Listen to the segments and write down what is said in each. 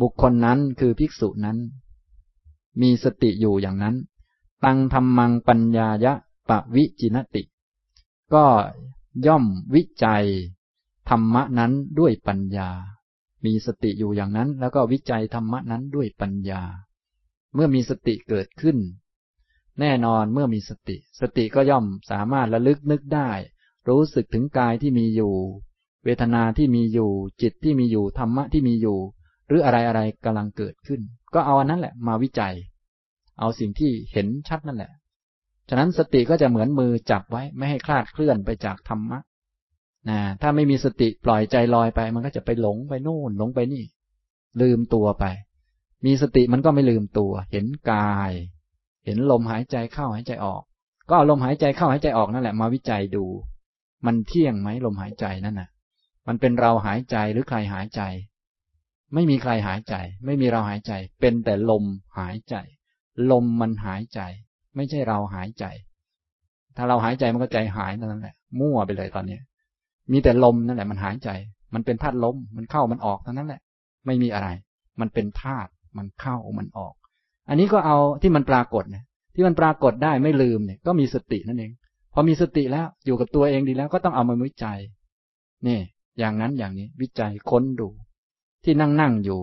บุคคลนั้นคือภิกษุนั้น มีสติอยู่อย่างนั้น ตังธรรมังปัญญายะปะวิจินติ ก็ย่อมวิจัย ธรรมะนั้นด้วยปัญญา มีสติอยู่อย่างนั้น แล้วก็วิจัยธรรมะนั้นด้วยปัญญา เมื่อมีสติเกิดขึ้น แน่นอนเมื่อมีสติ สติก็ย่อมสามารถระลึกนึกได้ รู้สึกถึงกายที่มีอยู่ เวทนาที่มีอยู่ จิตที่มีอยู่ ธรรมะที่มีอยู่ หรืออะไรอะไรกำลังเกิดขึ้น ก็เอาอันนั้นแหละมาวิจัย เอาสิ่งที่เห็นชัดนั่นแหละ ฉะนั้นสติก็จะเหมือนมือจับไว้ไม่ให้คลาดเคลื่อนไปจากธรรมะนะถ้าไม่มีสติปล่อยใจลอยไป มันก็จะไปหลงไปโน่นหลงไปนี่ ลืมตัวไป มีสติมันก็ไม่ลืมตัว เห็นกาย เห็นลมหายใจเข้าหายใจออก ก็เอาลมหายใจเข้าหายใจออกนั่นแหละมาวิจัยดู มันเที่ยงไหมลมหายใจนั่นน่ะ มันเป็นเราหายใจหรือใครหายใจ ไม่มีใครหายใจ ไม่มีเราหายใจ เป็นแต่ลมหายใจ ลมมันหายใจ ไม่ใช่เราหายใจ ถ้าเราหายใจมันก็ใจหายนั่นแหละ มั่วไปเลยตอนนี้มีแต่ลมนั่นแหละมันหายใจ มันเป็นธาตุลม มันเข้ามันออกเท่านั้นแหละ ไม่มีอะไร มันเป็นธาตุมันเข้ามันออก อันนี้ก็เอาที่มันปรากฏเนี่ยที่มันปรากฏได้ไม่ลืมเนี่ย ก็มีสตินั่นเอง พอมีสติแล้วอยู่กับตัวเองดีแล้วก็ต้องเอามาวิจัยนี่ อย่างนั้นอย่างนี้วิจัยค้นดู ที่นั่งนั่งอยู่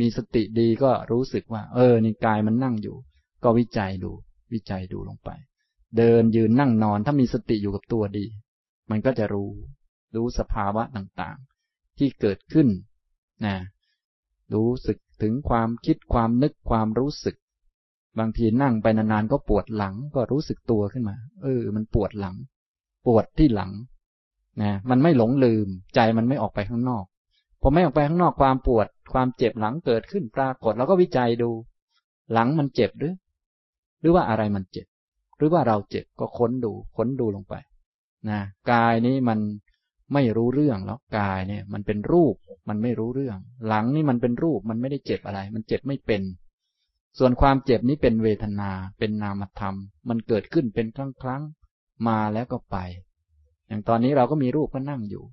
มีสติดีก็รู้สึกว่า เออนี่กายมันนั่งอยู่ ก็วิจัยดู วิจัยดูลงไป เดินยืนนั่งนอนถ้ามีสติอยู่กับตัวดี มันก็จะรู้ รู้สภาวะต่างๆ ที่เกิดขึ้นนะรู้สึกถึงความคิดความนึกความรู้สึก บางทีนั่งไปนานๆก็ปวดหลังก็รู้สึกตัวขึ้นมา เออ มันปวดหลัง ปวดที่หลังนะมันไม่หลงลืม ใจมันไม่ออกไปข้างนอก พอไม่ออกไปข้างนอกความปวด ความเจ็บหลังเกิดขึ้นปรากฏเราก็วิจัยดู หลังมันเจ็บหรือ หรือว่าอะไรมันเจ็บ หรือว่าเราเจ็บก็ค้นดู ค้นดูลงไปนะกายนี้มันไม่รู้เรื่องแล้วกายเนี่ย มันเป็นรูปมันไม่รู้เรื่อง หลังนี่มันเป็นรูปมันไม่ได้เจ็บอะไร มันเจ็บไม่เป็น ส่วนความเจ็บนี้เป็นเวทนา เป็นนามธรรม มันเกิดขึ้นเป็นครั้งครั้งมาแล้วก็ไป อย่างตอนนี้เราก็มีรูปก็นั่งอยู่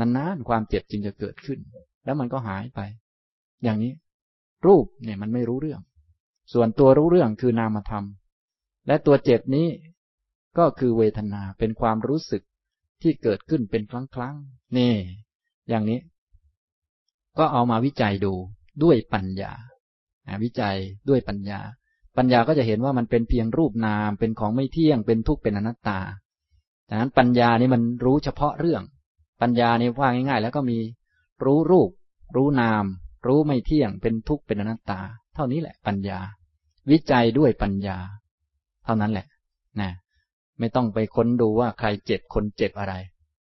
นานๆความเจ็บจึงจะเกิดขึ้น แล้วมันก็หายไป อย่างนี้ รูปเนี่ยมันไม่รู้เรื่อง ส่วนตัวรู้เรื่องคือนามธรรม และตัวเจ็บนี้ก็คือเวทนาเป็นความรู้สึกที่เกิดขึ้นเป็นครั้งครั้งนี่ อย่างนี้ ก็เอามาวิจัยดูด้วยปัญญา วิจัยด้วยปัญญา ปัญญาก็จะเห็นว่ามันเป็นเพียงรูปนามเป็นของไม่เที่ยงเป็นทุกข์เป็นอนัตตาดังนั้นปัญญานี่มันรู้เฉพาะเรื่อง ปัญญานี่ว่าง่าย ๆ แล้วก็มีรู้รูป รู้นาม รู้ไม่เที่ยง เป็นทุกข์เป็นอนัตตา เท่านี้แหละปัญญา วิจัยด้วยปัญญา เท่านั้นแหละนะไม่ต้องไปค้นดูว่าใครเจ็บคนเจ็บอะไร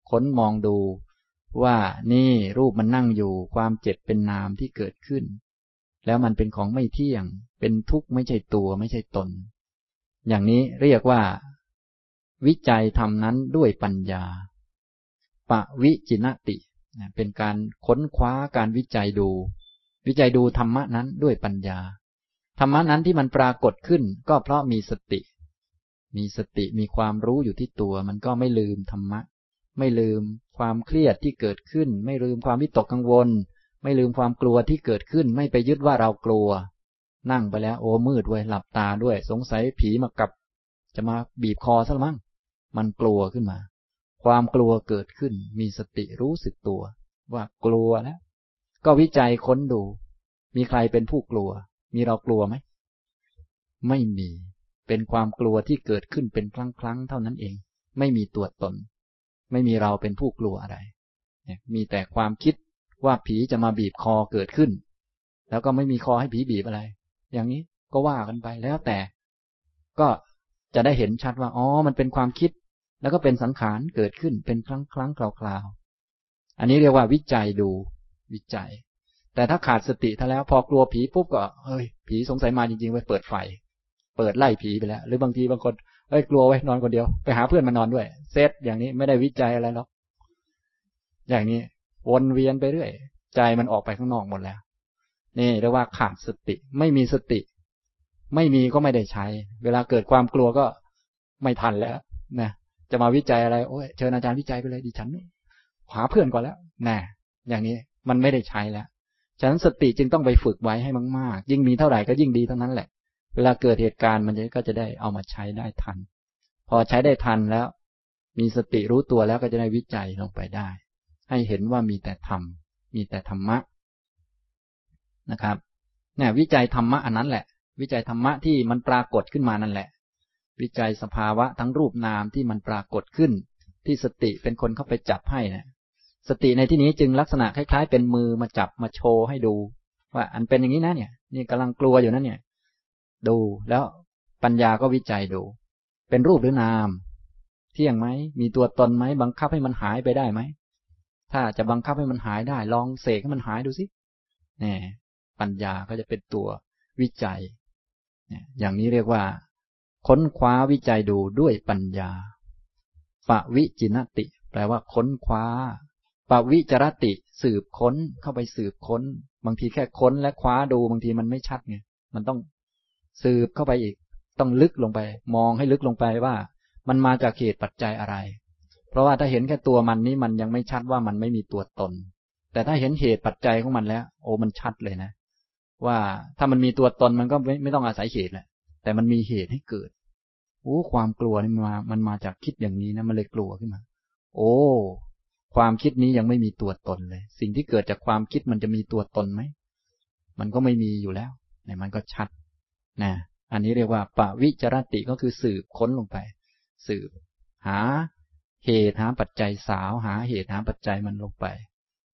ค้นมองดูว่านี่รูปมันนั่งอยู่ความเจ็บเป็นนามที่เกิดขึ้น แล้วมันเป็นของไม่เที่ยง เป็นทุกข์ไม่ใช่ตัวไม่ใช่ตน อย่างนี้เรียกว่า วิจัยทำนั้นด้วยปัญญา ปะวิจินติ เป็นการค้นคว้าการวิจัยดู วิจัยดูธรรมะนั้นด้วยปัญญา ธรรมะนั้นที่มันปรากฏขึ้น ก็เพราะมีสติ มีสติมีความรู้อยู่ที่ตัว มันก็ไม่ลืมธรรมะ ไม่ลืมความเครียดที่เกิดขึ้น ไม่ลืมความวิตกกังวล ไม่ลืมความกลัวที่เกิดขึ้น ไม่ไปยึดว่าเรากลัว นั่งไปแล้วโอ้มืดด้วยหลับตาด้วย สงสัยผีมากับ จะมาบีบคอซะมั้งมันกลัวขึ้นมา ความกลัวเกิดขึ้น มีสติรู้สึกตัว ว่ากลัวแล้วก็วิจัยค้นดู มีใครเป็นผู้กลัว มีเรากลัวไหม ไม่มี เป็นความกลัวที่เกิดขึ้นเป็นครั้งครั้งเท่านั้นเอง ไม่มีตัวตน ไม่มีเราเป็นผู้กลัวอะไร มีแต่ความคิดว่าผีจะมาบีบคอเกิดขึ้น แล้วก็ไม่มีคอให้ผีบีบอะไร อย่างนี้ก็ว่ากันไปแล้วแต่ ก็จะได้เห็นชัดว่า อ๋อ มันเป็นความคิด แล้วก็เป็นสังขารเกิดขึ้นเป็นครั้งครั้งคราวๆ อันนี้เรียกว่าวิจัยดูวิจัย แต่ถ้าขาดสติท่าแล้วพอกลัวผีปุ๊บก็เฮ้ยผีสงสัยมาจริงๆไปเปิดไฟ เปิดไล่ผีไปแล้ว หรือบางทีบางคนเฮ้ยกลัวไว้นอนคนเดียวไปหาเพื่อนมานอนด้วย เซตอย่างนี้ไม่ได้วิจัยอะไรหรอกอย่างนี้วนเวียนไปเรื่อยใจมันออกไปข้างนอกหมดแล้ว นี่เรียกว่าขาดสติ ไม่มีสติ ไม่มีก็ไม่ได้ใช้ เวลาเกิดความกลัวก็ไม่ทันแล้วนะ จะมาวิจัยอะไรโอ้ยเชิญอาจารย์วิจัยไปเลยดิฉันหาเพื่อนก่อนแล้วนะอย่างนี้มันไม่ได้ใช้แล้วฉะนั้นสติจึงต้องไปฝึกไว้ให้มากๆ ยิ่งมีเท่าไหร่ก็ยิ่งดีเท่านั้นแหละ เวลาเกิดเหตุการณ์มันก็จะได้เอามาใช้ได้ทัน พอใช้ได้ทันแล้ว มีสติรู้ตัวแล้วก็จะได้วิจัยลงไปได้ ให้เห็นว่ามีแต่ธรรม มีแต่ธรรมะนะครับเนี่ยวิจัยธรรมะอันนั้นแหละ วิจัยธรรมะที่มันปรากฏขึ้นมานั่นแหละ วิจัยสภาวะทั้งรูปนามที่มันปรากฏขึ้น ที่สติเป็นคนเข้าไปจับให้นะสติในที่นี้จึงลักษณะคล้าย ๆ เป็นมือมาจับมาโชว์ให้ดู ว่าอันเป็นอย่างนี้นะเนี่ย นี่กำลังกลัวอยู่นั่นเนี่ย ดูแล้วปัญญาก็วิจัยดู เป็นรูปหรือนาม เที่ยงไหมมีตัวตนไหมบังคับให้มันหายไปได้ไหมถ้าจะบังคับให้มันหายได้ ลองเสกให้มันหายดูสิเนี่ยปัญญาก็จะเป็นตัววิจัยเนี่ยอย่างนี้เรียกว่า ค้นคว้าวิจัยดูด้วยปัญญาปวิจินติ แปลว่าค้นคว้าปวิจรติ สืบค้นเข้าไปสืบค้น บางทีแค่ค้นและคว้าดูบางทีมันไม่ชัดไงมันต้องสืบเข้าไปอีก ต้องลึกลงไป มองให้ลึกลงไปว่า มันมาจากเหตุปัจจัยอะไร เพราะว่าถ้าเห็นแค่ตัวมันนี้มันยังไม่ชัดว่ามันไม่มีตัวตน แต่ถ้าเห็นเหตุปัจจัยของมันแล้ว โอ้มันชัดเลยนะ ว่าถ้ามันมีตัวตนมันก็ไม่ไม่ต้องอาศัยเหตุแหละแต่มันมีเหตุให้เกิด โอ้ความกลัวนี่มามันมาจากคิดอย่างนี้นะมันเลยกลัวขึ้นมา โอ้ ความคิดนี้ยังไม่มีตัวตนเลย สิ่งที่เกิดจากความคิดมันจะมีตัวตนไหมมันก็ไม่มีอยู่แล้วเนี่ยมันก็ชัดนะอันนี้เรียกว่าปวิจารติก็คือสืบค้นลงไป สืบ หา เหตุหาปัจจัยสาว หาเหตุหาปัจจัยมันลงไป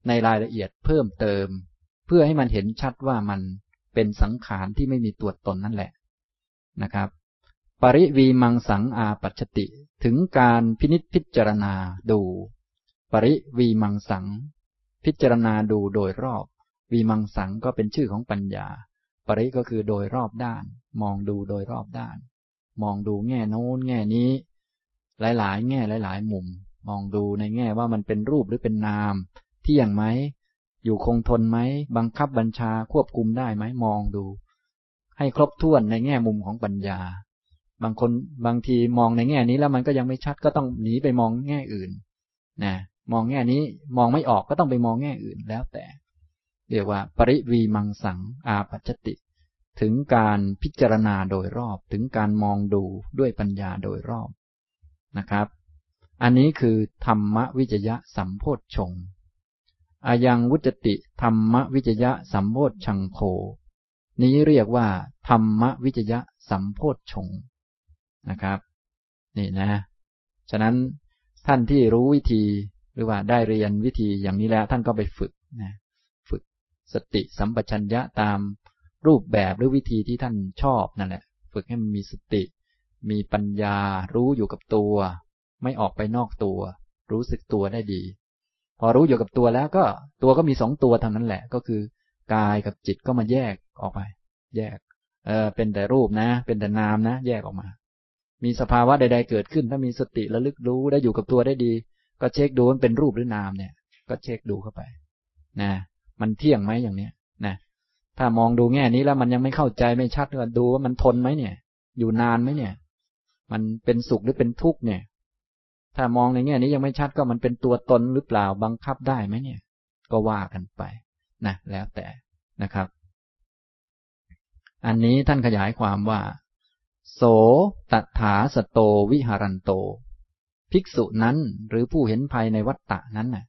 ในรายละเอียดเพิ่มเติม เพื่อให้มันเห็นชัดว่ามันเป็นสังขารที่ไม่มีตัวตนนั่นแหละนะครับ ปริวีมังสังอาปัจติ ถึงการพินิษพิจารณาดู ปริวีมังสัง พิจารณาดูโดยรอบ วีมังสังก็เป็นชื่อของปัญญา ปริก็คือโดยรอบด้าน มองดูโดยรอบด้าน มองดูแง่โน้นแง่นี้ หลายๆ แง่หลาย ๆ มุม มองดูในแง่ว่ามันเป็นรูปหรือเป็นนาม เที่ยงไหม อยู่คงทนไหม บังคับบัญชาควบคุมได้ไหมมองดู ให้ครบถ้วนในแง่มุมของปัญญา บางคนบางทีมองในแง่นี้แล้วมันก็ยังไม่ชัดก็ต้องหนีไปมองแง่อื่นนะมองแง่นี้มองไม่ออกก็ต้องไปมองแง่อื่นแล้วแต่ เรียกว่า ปริวีมังสังอาปัจติ ถึงการพิจารณาโดยรอบถึงการมองดูด้วยปัญญาโดยรอบนะครับ อันนี้คือธรรมวิจยะสัมโพธชงอายังวุจติธรรมวิจยะสัมโพธชังโค นี้เรียกว่า ธรรมวิจยะสัมโพธชง นะครับ นี่นะ ฉะนั้นท่านที่รู้วิธีหรือว่าได้เรียนวิธีอย่างนี้แล้วท่านก็ไปฝึกนะฝึกสติสัมปชัญญะตามรูปแบบหรือวิธีที่ท่านชอบนั่นแหละ ฝึกให้มันมีสติ มีปัญญา รู้อยู่กับตัว ไม่ออกไปนอกตัว รู้สึกตัวได้ดี พอรู้อยู่กับตัวแล้วก็ตัวก็มีสองตัวเท่านั้นแหละ ก็คือกายกับจิตก็มาแยกออกไป แยก เออเป็นแต่รูปนะ เป็นแต่นามนะ แยกออกมา มีสภาวะใด ๆ เกิดขึ้น ถ้ามีสติระลึกรู้ได้อยู่กับตัวได้ดี ก็เช็คดูมันเป็นรูปหรือนามเนี่ย ก็เช็คดูเข้าไป นะ มันเที่ยงไหมอย่างเนี้ยนะถ้ามองดูแง่นี้แล้วมันยังไม่เข้าใจไม่ชัดก็ดูว่ามันทนไหมเนี่ย อยู่นานไหมเนี่ย มันเป็นสุขหรือเป็นทุกข์เนี่ย ถ้ามองในแง่นี้ยังไม่ชัดก็มันเป็นตัวตนหรือเปล่าบังคับได้ไหมเนี่ย ก็ว่ากันไปนะแล้วแต่นะครับ อันนี้ท่านขยายความว่า โสตถาสโตวิหารันโต ภิกษุนั้นหรือผู้เห็นภัยในวัฏฏะนั้นน่ะ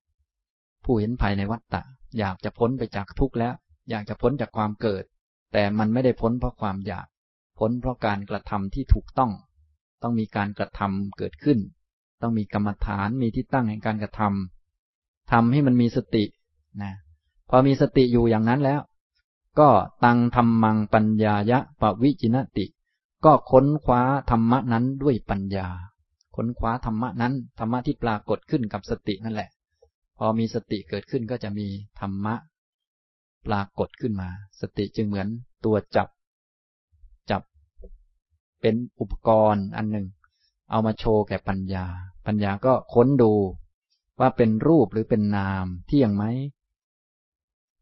ผู้เห็นภัยในวัฏฏะอยากจะพ้นไปจากทุกข์แล้ว อยากจะพ้นจากความเกิด แต่มันไม่ได้พ้นเพราะความอยาก พ้นเพราะการกระทำที่ถูกต้อง ต้องมีการกระทำเกิดขึ้น ต้องมีกรรมฐานมีที่ตั้งแห่งการกระทำทำให้มันมีสตินะพอมีสติอยู่อย่างนั้นแล้ว ก็ตังธรรมังปัญญายะปวิจินติ ก็ค้นคว้าธรรมะนั้นด้วยปัญญา ค้นคว้าธรรมะนั้น ธรรมะที่ปรากฏขึ้นกับสตินั่นแหละ พอมีสติเกิดขึ้นก็จะมีธรรมะ ปรากฏขึ้นมา สติจึงเหมือนตัวจับ จับ เป็นอุปกรณ์อันหนึ่ง เอามาโชว์แก่ปัญญา ปัญญาก็ค้นดูว่าเป็นรูปหรือเป็นนามเที่ยงไหม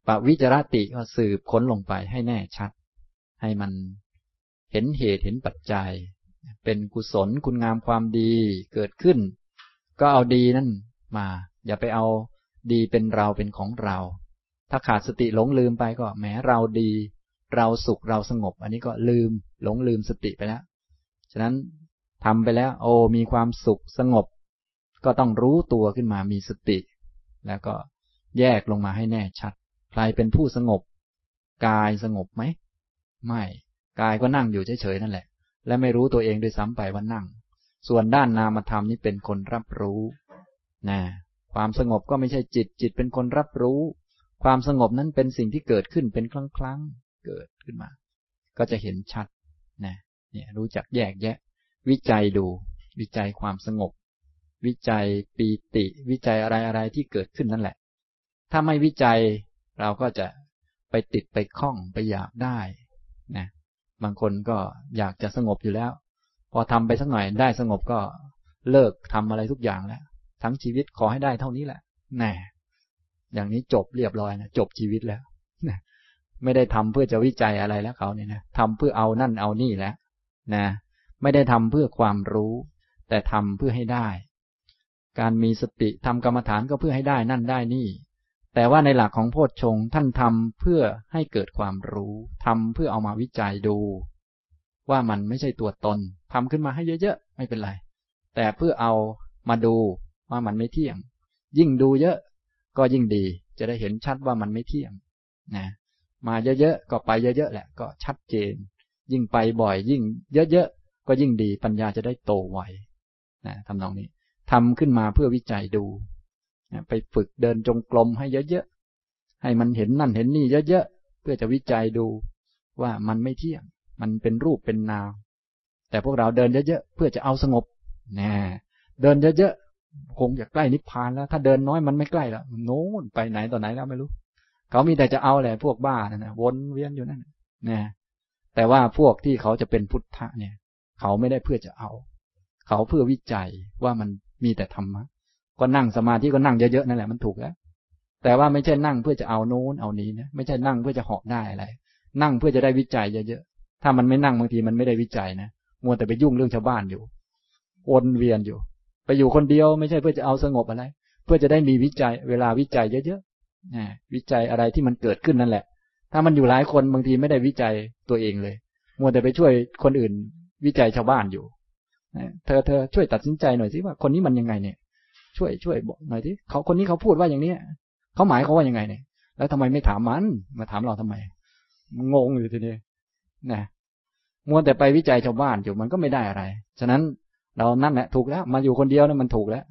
ปวิจารติก็สืบค้นลงไปให้แน่ชัด ให้มัน เห็นเหตุเห็นปัจจัย เป็นกุศลคุณงามความดีเกิดขึ้น ก็เอาดีนั่นมา อย่าไปเอาดีเป็นเราเป็นของเรา ถ้าขาดสติหลงลืมไปก็แหมเราดี เราสุขเราสงบ อันนี้ก็ลืมหลงลืมสติไปแล้ว ฉะนั้นทำไปแล้ว โอ้มีความสุขสงบ ก็ต้องรู้ตัวขึ้นมามีสติ แล้วก็แยกลงมาให้แน่ชัด ใครเป็นผู้สงบ กายสงบไหม ไม่ กายก็นั่งอยู่เฉยๆนั่นแหละ และไม่รู้ตัวเองด้วยซ้ำไปว่านั่ง ส่วนด้านนามธรรมนี่เป็นคนรับรู้นะความสงบก็ไม่ใช่จิต จิตเป็นคนรับรู้ ความสงบนั้นเป็นสิ่งที่เกิดขึ้นเป็นครั้งครั้งเกิดขึ้นมา ก็จะเห็นชัดนะเนี่ยรู้จักแยกแยะ วิจัยดู วิจัยความสงบ วิจัยปีติ วิจัยอะไรอะไรที่เกิดขึ้นนั่นแหละ ถ้าไม่วิจัยเราก็จะไปติดไปคล้องไปอยากได้นะ บางคนก็อยากจะสงบอยู่แล้ว พอทำไปสักหน่อยได้สงบก็เลิกทำอะไรทุกอย่างแล้วทั้งชีวิตขอให้ได้เท่านี้แหละแน่อย่างนี้จบเรียบร้อยนะจบชีวิตแล้วนะไม่ได้ทำเพื่อจะวิจัยอะไรแล้วเขาเนี่ยนะทำเพื่อเอานั่นเอานี่แล้วนะไม่ได้ทำเพื่อความรู้ แต่ทำเพื่อให้ได้ การมีสติทำกรรมฐานก็เพื่อให้ได้นั่นได้นี่ แต่ว่าในหลักของโพชฌงท่านทำเพื่อให้เกิดความรู้ทำเพื่อเอามาวิจัยดู ว่ามันไม่ใช่ตัวตนทำขึ้นมาให้เยอะๆ ไม่เป็นไร แต่เพื่อเอามาดูว่ามันไม่เที่ยง ยิ่งดูเยอะก็ยิ่งดี จะได้เห็นชัดว่ามันไม่เที่ยงนะมาเยอะๆก็ไปเยอะๆแหละ ก็ชัดเจน ยิ่งไปบ่อย ยิ่งเยอะๆก็ยิ่งดีปัญญาจะได้โตไวนะทำนองนี้ทำขึ้นมาเพื่อวิจัยดู ไปฝึกเดินจงกรมให้เยอะๆ ให้มันเห็นนั่นเห็นนี่เยอะๆ เพื่อจะวิจัยดูว่ามันไม่เที่ยง มันเป็นรูปเป็นนาม แต่พวกเราเดินเยอะๆ เพื่อจะเอาสงบนะเดินเยอะๆ คงจะใกล้นิพพานแล้ว ถ้าเดินน้อยมันไม่ใกล้แล้วโน้นไปไหนต่อไหนแล้วไม่รู้ เขามีแต่จะเอาแหละพวกบ้านะนะวนเวียนอยู่นั่นนะแต่ว่าพวกที่เขาจะเป็นพุทธะเนี่ย เขาไม่ได้เพื่อจะเอา เขาเพื่อวิจัยว่ามันมีแต่ธรรมะ ก็นั่งสมาธิก็นั่งเยอะๆนั่นแหละมันถูกแล้วแต่ว่าไม่ใช่นั่งเพื่อจะเอาโน้นเอานี้นะไม่ใช่นั่งเพื่อจะเหาะได้อะไร นั่งเพื่อจะได้วิจัยเยอะๆถ้ามันไม่นั่งบางทีมันไม่ได้วิจัยนะมัวแต่ไปยุ่งเรื่องชาวบ้านอยู่วนเวียนอยู่ ไปอยู่คนเดียวไม่ใช่เพื่อจะเอาสงบอะไร เพื่อจะได้มีวิจัย เวลาวิจัยเยอะๆนะวิจัยอะไรที่มันเกิดขึ้นนั่นแหละ ถ้ามันอยู่หลายคนบางทีไม่ได้วิจัยตัวเองเลยมัวแต่ไปช่วยคนอื่นวิจัยชาวบ้านอยู่เธอเธอช่วยตัดสินใจหน่อยสิว่าคนนี้มันยังไงเนี่ย ช่วยช่วยบอกหน่อยสิเขาคนนี้เขาพูดว่าอย่างเนี้ยเขาหมายเขาว่ายังไงเนี่ย แล้วทำไมไม่ถามมัน มาถามเราทำไม งงอยู่ทีนี้นะมัวแต่ไปวิจัยชาวบ้านอยู่มันก็ไม่ได้อะไร ฉะนั้นเรานั่นแหละถูกแล้ว มาอยู่คนเดียวนั่นมันถูกแล้ว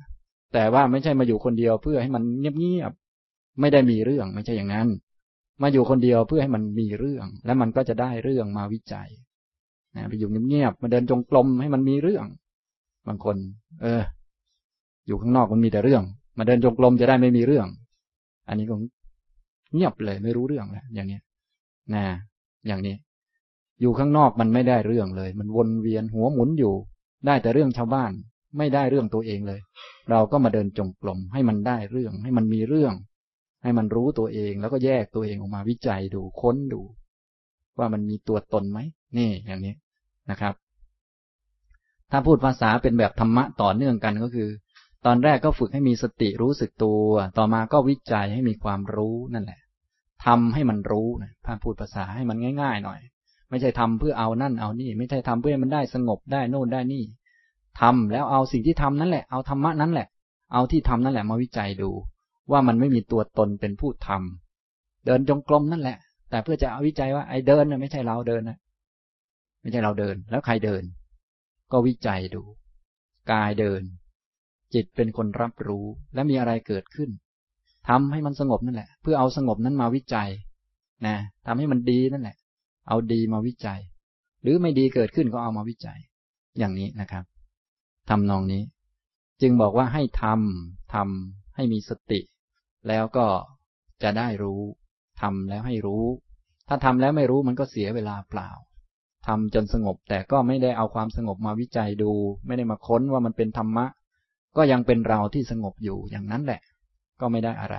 แต่ว่าไม่ใช่มาอยู่คนเดียวเพื่อให้มันเงียบๆไม่ได้มีเรื่องไม่ใช่อย่างนั้น มาอยู่คนเดียวเพื่อให้มันมีเรื่อง แล้วมันก็จะได้เรื่องมาวิจัยนะไปอยู่เงียบๆมาเดินจงกรมให้มันมีเรื่อง บางคน เออ อยู่ข้างนอกมันมีแต่เรื่อง มาเดินจงกรมจะได้ไม่มีเรื่อง อันนี้ก็เงียบเลยไม่รู้เรื่องแล้วอย่างนี้นะอย่างนี้ อยู่ข้างนอกมันไม่ได้เรื่องเลย มันวนเวียนหัวหมุนอยู่ ได้แต่เรื่องชาวบ้าน ไม่ได้เรื่องตัวเองเลย เราก็มาเดินจงกรมให้มันได้เรื่อง ให้มันมีเรื่อง ให้มันรู้ตัวเองแล้วก็แยกตัวเองออกมาวิจัยดูค้นดู ว่ามันมีตัวตนไหมนี่อย่างนี้นะครับ ถ้าพูดภาษาเป็นแบบธรรมะต่อเนื่องกันก็คือ ตอนแรกก็ฝึกให้มีสติรู้สึกตัว ต่อมาก็วิจัยให้มีความรู้นั่นแหละทำให้มันรู้นะถ้าพูดภาษาให้มันง่าย ๆ หน่อย ไม่ใช่ทำเพื่อเอานั่นเอานี่ ไม่ใช่ทำเพื่อมันได้สงบได้โน่นได้นี่ทำแล้วเอาสิ่งที่ทำนั่นแหละ เอาธรรมะนั้นแหละ เอาที่ทำนั่นแหละมาวิจัยดู ว่ามันไม่มีตัวตนเป็นผู้ทำเดินจงกรมนั่นแหละ แต่เพื่อจะเอาวิจัยว่าไอ้เดินน่ะไม่ใช่เราเดินนะไม่ใช่เราเดิน แล้วใครเดิน ก็วิจัยดู กายเดิน จิตเป็นคนรับรู้และมีอะไรเกิดขึ้นทำให้มันสงบนั่นแหละ เพื่อเอาสงบนั้นมาวิจัย นะทำให้มันดีนั่นแหละ เอาดีมาวิจัย หรือไม่ดีเกิดขึ้นก็เอามาวิจัย อย่างนี้นะครับทำนองนี้ จึงบอกว่าให้ทำทำให้มีสติ แล้วก็จะได้รู้ทำแล้วให้รู้ ถ้าทำแล้วไม่รู้มันก็เสียเวลาเปล่าทำจนสงบแต่ก็ไม่ได้เอาความสงบมาวิจัยดู ไม่ได้มาค้นว่ามันเป็นธรรมะ ก็ยังเป็นเราที่สงบอยู่อย่างนั้นแหละ ก็ไม่ได้อะไร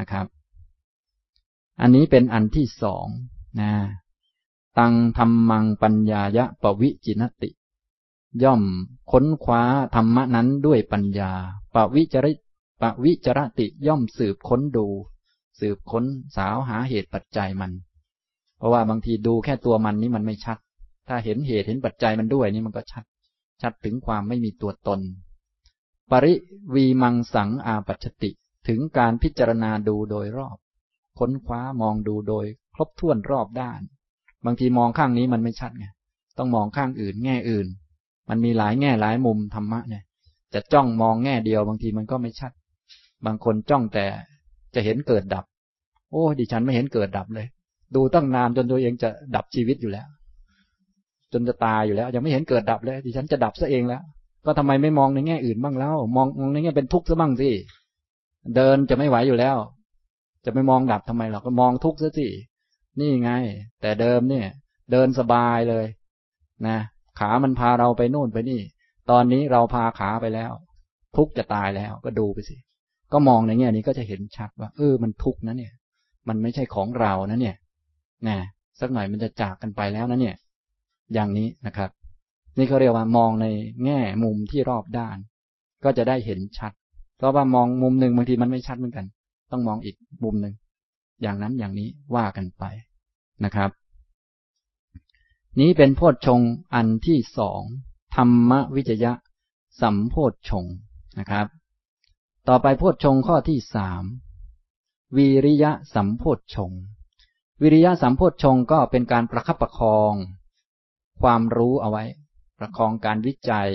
นะครับ อันนี้เป็นอันที่สองนะตังธรรมังปัญญายะปวิจินติ ย่อมค้นคว้าธรรมะนั้นด้วยปัญญาปวิจริปวิจรติย่อมสืบค้นดู สืบค้นสาวหาเหตุปัจจัยมัน เพราะว่าบางทีดูแค่ตัวมันนี่มันไม่ชัด ถ้าเห็นเหตุเห็นปัจจัยมันด้วยนี่มันก็ชัด ชัดถึงความไม่มีตัวตน ปริวีมังสังอาปัชติถึงการพิจารณาดูโดยรอบ ค้นคว้ามองดูโดย ครบถ้วนรอบด้าน บางทีมองข้างนี้มันไม่ชัดไงต้องมองข้างอื่นแง่อื่น มันมีหลายแง่หลายมุมธรรมะเนี่ย จะจ้องมองแง่เดียวบางทีมันก็ไม่ชัด บางคนจ้องแต่จะเห็นเกิดดับ โอ้ดิฉันไม่เห็นเกิดดับเลย ดูตั้งนานจนตัวเองจะดับชีวิตอยู่แล้ว จนจะตายอยู่แล้ว ยังไม่เห็นเกิดดับเลยดิฉันจะดับซะเองแล้ว ก็ทำไมไม่มองในแง่อื่นบ้างแล้ว มองมองในแง่เป็นทุกข์ซะบ้างสิเดินจะไม่ไหวอยู่แล้ว จะไม่มองดับทำไมหรอกก็มองทุกข์ซะสินี่ไง แต่เดิมเนี่ย เดินสบายเลย นะ ขามันพาเราไปโน่นไปนี่ ตอนนี้เราพาขาไปแล้ว ทุกข์จะตายแล้วก็ดูไปสิ ก็มองในแง่นี้ก็จะเห็นชัดว่า เออมันทุกข์นะเนี่ย มันไม่ใช่ของเรานะเนี่ยนะสักหน่อยมันจะจากกันไปแล้วนะเนี่ย อย่างนี้นะครับ นี่เขาเรียกว่ามองในแง่มุมที่รอบด้าน ก็จะได้เห็นชัด เพราะว่ามองมุมหนึ่งบางทีมันไม่ชัดเหมือนกัน ต้องมองอีกมุมหนึ่งอย่างนั้นอย่างนี้ว่ากันไปนะครับ นี้เป็นโพชฌงอันที่สองธรรมวิจยะสัมโพชฌงนะครับ ต่อไปโพชฌงข้อที่สามวิริยะสัมโพชฌงวิริยะสัมโพชฌงก็เป็นการประคับประคอง ความรู้เอาไว้ ประคองการวิจัย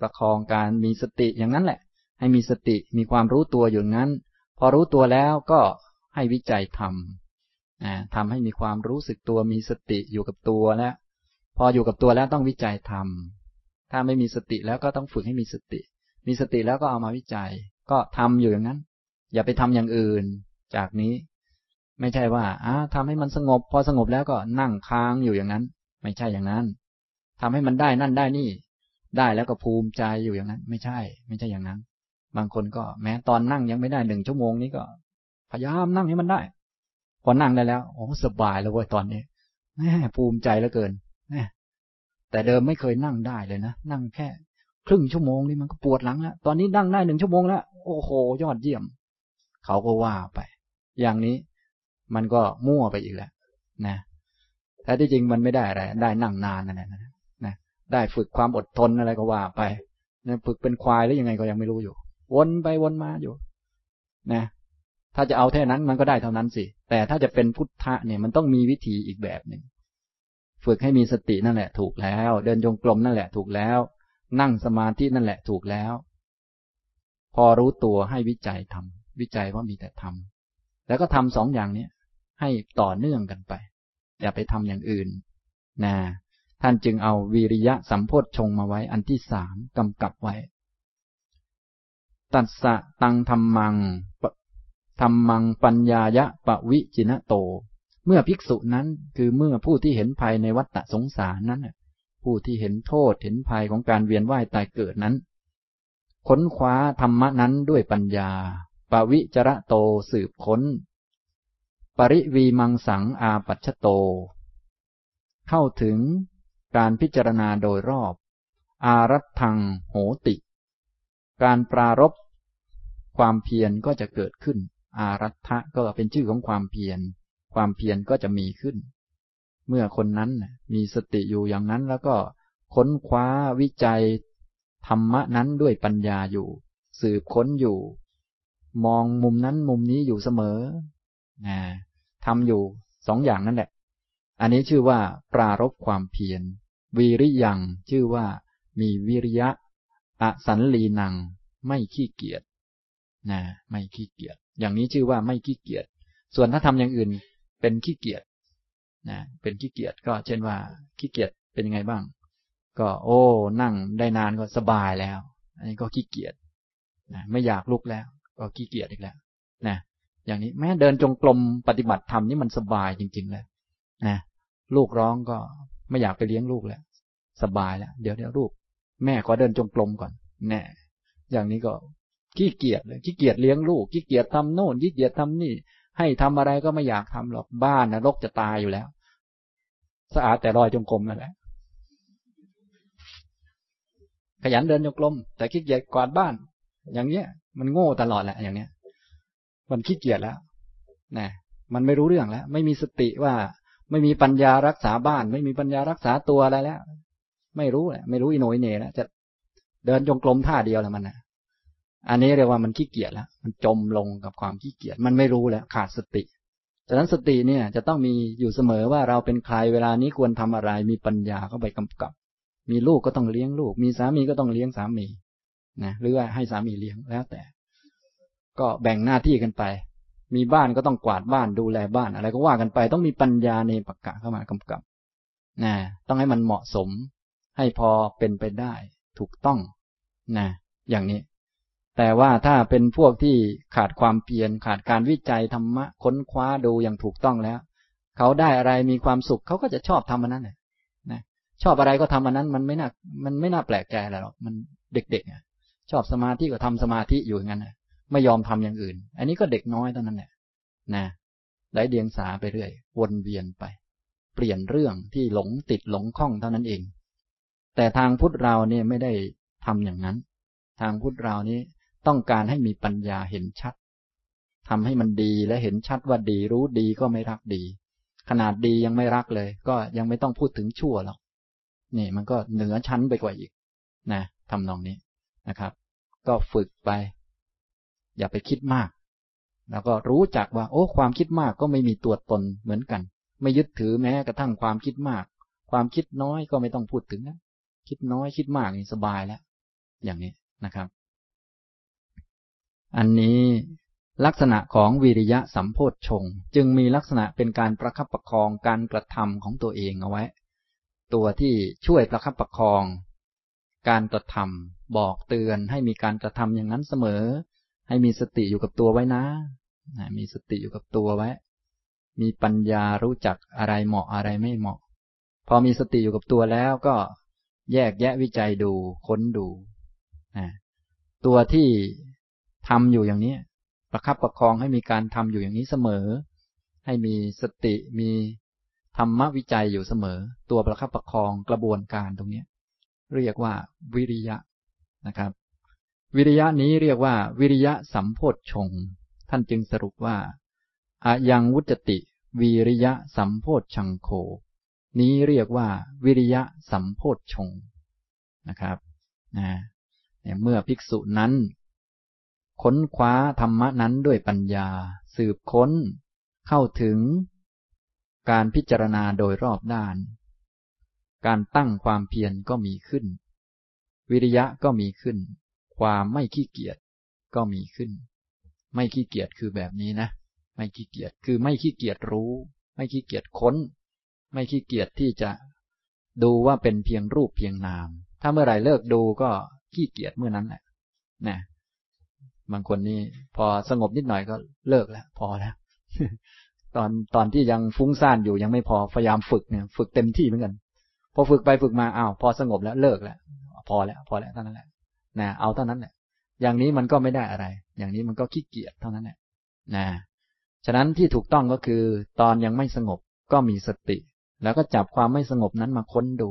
ประคองการมีสติอย่างนั้นแหละ ให้มีสติมีความรู้ตัวอยู่นั้น พอรู้ตัวแล้วก็ให้วิจัยทำทำให้มีความรู้สึกตัวมีสติอยู่กับตัวแล้วพออยู่กับตัวแล้วต้องวิจัยทำถ้าไม่มีสติแล้วก็ต้องฝึกให้มีสติ มีสติแล้วก็เอามาวิจัย ก็ทำอยู่อย่างนั้น อย่าไปทำอย่างอื่น จากนี้ ไม่ใช่ว่าอ่าทำให้มันสงบ พอสงบแล้วก็นั่งค้างอยู่อย่างนั้น ไม่ใช่อย่างนั้น ทำให้มันได้นั่นได้นี่ ได้แล้วก็ภูมิใจอยู่อย่างนั้น ไม่ใช่ ไม่ใช่อย่างนั้น บางคนก็แม้ตอนนั่งยังไม่ได้หนึ่งชั่วโมงนี้ก็ พยายามนั่งให้มันได้ พอนั่งได้แล้วโอ้สบายแล้วเว้ยตอนนี้แหมภูมิใจเหลือเกินแหมแต่เดิมไม่เคยนั่งได้เลยนะนั่งแค่ ครึ่งชั่วโมงนี่มันก็ปวดหลังแล้วตอนนี้นั่งได้หนึ่งชั่วโมงแล้วโอ้โห ยอดเยี่ยม เขาก็ว่าไป อย่างนี้มันก็มั่วไปอีกแล้วนะแท้ที่จริงมันไม่ได้อะไร ได้นั่งนานนั่นแหละ ได้ฝึกความอดทนอะไรก็ว่าไปนะฝึกเป็นควายหรือยังไงก็ยังไม่รู้อยู่ วนไปวนมาอยู่ นะ ถ้าจะเอาแค่นั้นมันก็ได้เท่านั้นสิ แต่ถ้าจะเป็นพุทธะเนี่ยมันต้องมีวิธีอีกแบบหนึ่งฝึกให้มีสตินั่นแหละ ถูกแล้ว เดินจงกรมนั่นแหละ ถูกแล้ว นั่งสมาธินั่นแหละ ถูกแล้ว พอรู้ตัวให้วิจัยทำวิจัยว่ามีแต่ทำแล้วก็ทำสองอย่างนี้ให้ต่อเนื่องกันไป อย่าไปทำอย่างอื่น นะ ท่านจึงเอาวิริยะสัมโพธชงมาไว้อันที่สามกำกับไว้ ตัสสะตังธรรมังธรรมังปัญญายะปะวิจินะโต เมื่อภิกษุนั้นคือเมื่อผู้ที่เห็นภัยในวัฏสงสารนั้นผู้ที่เห็นโทษเห็นภัยของการเวียนว่ายตายเกิดนั้น ค้นคว้าธรรมะนั้นด้วยปัญญา ปวิจระโตสืบค้น ปริวีมังสังอาปัชโต เข้าถึง การพิจารณาโดยรอบ อารัตังโหติ การปรารบความเพียรก็จะเกิดขึ้น อารัฐะก็เป็นชื่อของความเพียร ความเพียรก็จะมีขึ้น เมื่อคนนั้นมีสติอยู่อย่างนั้นแล้วก็ค้นคว้าวิจัย ธรรมะนั้นด้วยปัญญาอยู่ สืบค้นอยู่ มองมุมนั้นมุมนี้อยู่เสมอนะทำอยู่สองอย่างนั่นแหละ อันนี้ชื่อว่า ปรารบความเพียร วีริยัง ชื่อว่า มีวิริยะ อสันลีนัง ไม่ขี้เกียจนะ ไม่ขี้เกียจ อย่างนี้ชื่อว่าไม่ขี้เกียจ ส่วนถ้าทำอย่างอื่น เป็นขี้เกียจ นะ เป็นขี้เกียจ ก็เช่นว่า ขี้เกียจ เป็นยังไงบ้าง ก็ โอ้ นั่งได้นานก็สบายแล้ว อันนี้ก็ขี้เกียจ นะ ไม่อยากลุกแล้ว ก็ขี้เกียจอีกแล้ว นะ อย่างนี้ แม้เดินจงกรมปฏิบัติธรรมนี่มันสบายจริงๆเลย นะ ลูกร้องก็ไม่อยากไปเลี้ยงลูกแล้ว สบายแล้วเดี๋ยวเดี๋ยวลูก แม่ขอเดินจงกรมก่อนแน่อย่างนี้ก็ขี้เกียจเลยขี้เกียจเลี้ยงลูกขี้เกียจทำโน่นขี้เกียจทำนี่ ให้ทำอะไรก็ไม่อยากทำหรอกบ้านนะรกจะตายอยู่แล้ว สะอาดแต่รอยจงกรมนั่นแหละขยันเดินโยกลม แต่ขี้เกียจกวาดบ้าน อย่างเนี้ย มันโง่ตลอดแหละอย่างเนี้ย มันขี้เกียจแล้วนะมันไม่รู้เรื่องแล้ว ไม่มีสติว่า ไม่มีปัญญารักษาบ้าน ไม่มีปัญญารักษาตัวอะไรแล้ว ไม่รู้แหละไม่รู้อิโนยเน่แล้วจะเดินจงกรมท่าเดียวแล้วมันนะอันนี้เรียกว่ามันขี้เกียจแล้วมันจมลงกับความขี้เกียจมันไม่รู้แล้วขาดสติฉะนั้นสติเนี่ยจะต้องมีอยู่เสมอว่าเราเป็นใครเวลานี้ควรทำอะไร มีปัญญาเข้าไปกำกับ มีลูกก็ต้องเลี้ยงลูก มีสามีก็ต้องเลี้ยงสามีนะหรือว่าให้สามีเลี้ยงแล้วแต่ ก็แบ่งหน้าที่กันไป มีบ้านก็ต้องกวาดบ้านดูแลบ้าน อะไรก็ว่ากันไป ต้องมีปัญญาในปักกะเข้ามากำกับนะต้องให้มันเหมาะสม ให้พอเป็นไปได้ ถูกต้องนะอย่างนี้ แต่ว่าถ้าเป็นพวกที่ขาดความเพียรขาดการวิจัยธรรมะค้นคว้าดูอย่างถูกต้องแล้ว เขาได้อะไรมีความสุขเขาก็จะชอบทำมันนั้นนะชอบอะไรก็ทำมันนั้น มันไม่น่ามันไม่น่าแปลกใจอะไรหรอกมันเด็กๆชอบสมาธิก็ทำสมาธิอยู่อย่างนั้นนะ ไม่ยอมทำอย่างอื่น อันนี้ก็เด็กน้อยเท่านั้นแหละนะได้เดียงสาไปเรื่อย วนเวียนไป เปลี่ยนเรื่องที่หลงติดหลงคล้องเท่านั้นเอง แต่ทางพุทธเราเนี่ยไม่ได้ทำอย่างนั้น ทางพุทธเรานี้ต้องการให้มีปัญญาเห็นชัดทำให้มันดีและเห็นชัดว่าดีรู้ดีก็ไม่รักดี ขนาดดียังไม่รักเลย ก็ยังไม่ต้องพูดถึงชั่วหรอกนี่มันก็เหนือชั้นไปกว่าอีก นะทำนองนี้นะครับ ก็ฝึกไป อย่าไปคิดมาก แล้วก็รู้จักว่า โอ้ ความคิดมากก็ไม่มีตัวตนเหมือนกัน ไม่ยึดถือแม้กระทั่งความคิดมาก ความคิดน้อยก็ไม่ต้องพูดถึงนะคิดน้อยคิดมากนี่สบายแล้ว อย่างนี้นะครับ อันนี้ลักษณะของวิริยะสัมโพธชงจึงมีลักษณะเป็นการประคับประคองการกระทำของตัวเองเอาไว้ ตัวที่ช่วยประคับประคอง การกระทำบอกเตือนให้มีการกระทำอย่างนั้นเสมอ ให้มีสติอยู่กับตัวไว้นะมีสติอยู่กับตัวไว้ มีปัญญารู้จักอะไรเหมาะอะไรไม่เหมาะ พอมีสติอยู่กับตัวแล้วก็แยกแยะวิจัยดูค้นดูตัวที่ทำอยู่อย่างนี้ ประคับประคองให้มีการทำอยู่อย่างนี้เสมอ ให้มีสติมีธรรมวิจัยอยู่เสมอ ตัวประคับประคองกระบวนการตรงนี้ เรียกว่าวิริยะนะครับ วิริยะนี้เรียกว่า วิริยะสัมโพธชงท่านจึงสรุปว่าอายังวุจติ วิริยะสัมโพธชังโค นี้เรียกว่า วิริยะสัมโพธชงนะครับนะเมื่อภิกษุนั้น ค้นคว้าธรรมะนั้นด้วยปัญญา สืบค้น เข้าถึง การพิจารณาโดยรอบด้าน การตั้งความเพียรก็มีขึ้น วิริยะก็มีขึ้น ความไม่ขี้เกียจก็มีขึ้น ไม่ขี้เกียจคือแบบนี้นะ ไม่ขี้เกียจคือไม่ขี้เกียจรู้ ไม่ขี้เกียจค้น ไม่ขี้เกียจที่จะดูว่าเป็นเพียงรูปเพียงนาม ถ้าเมื่อไหร่เลิกดูก็ขี้เกียจเมื่อนั้นแหละนะบางคนนี่พอสงบนิดหน่อยก็เลิกแล้ว พอแล้วตอนตอนที่ยังฟุ้งซ่านอยู่ยังไม่พอพยายามฝึกเนี่ย ฝึกเต็มที่เหมือนกัน พอฝึกไปฝึกมาอ้าวพอสงบแล้วเลิกแล้ว พอแล้ว พอแล้วเท่านั้นแหละ นะเอาเท่านั้นแหละอย่างนี้มันก็ไม่ได้อะไร อย่างนี้มันก็ขี้เกียจเท่านั้นแหละนะฉะนั้นที่ถูกต้องก็คือ ตอนยังไม่สงบก็มีสติ แล้วก็จับความไม่สงบนั้นมาค้นดู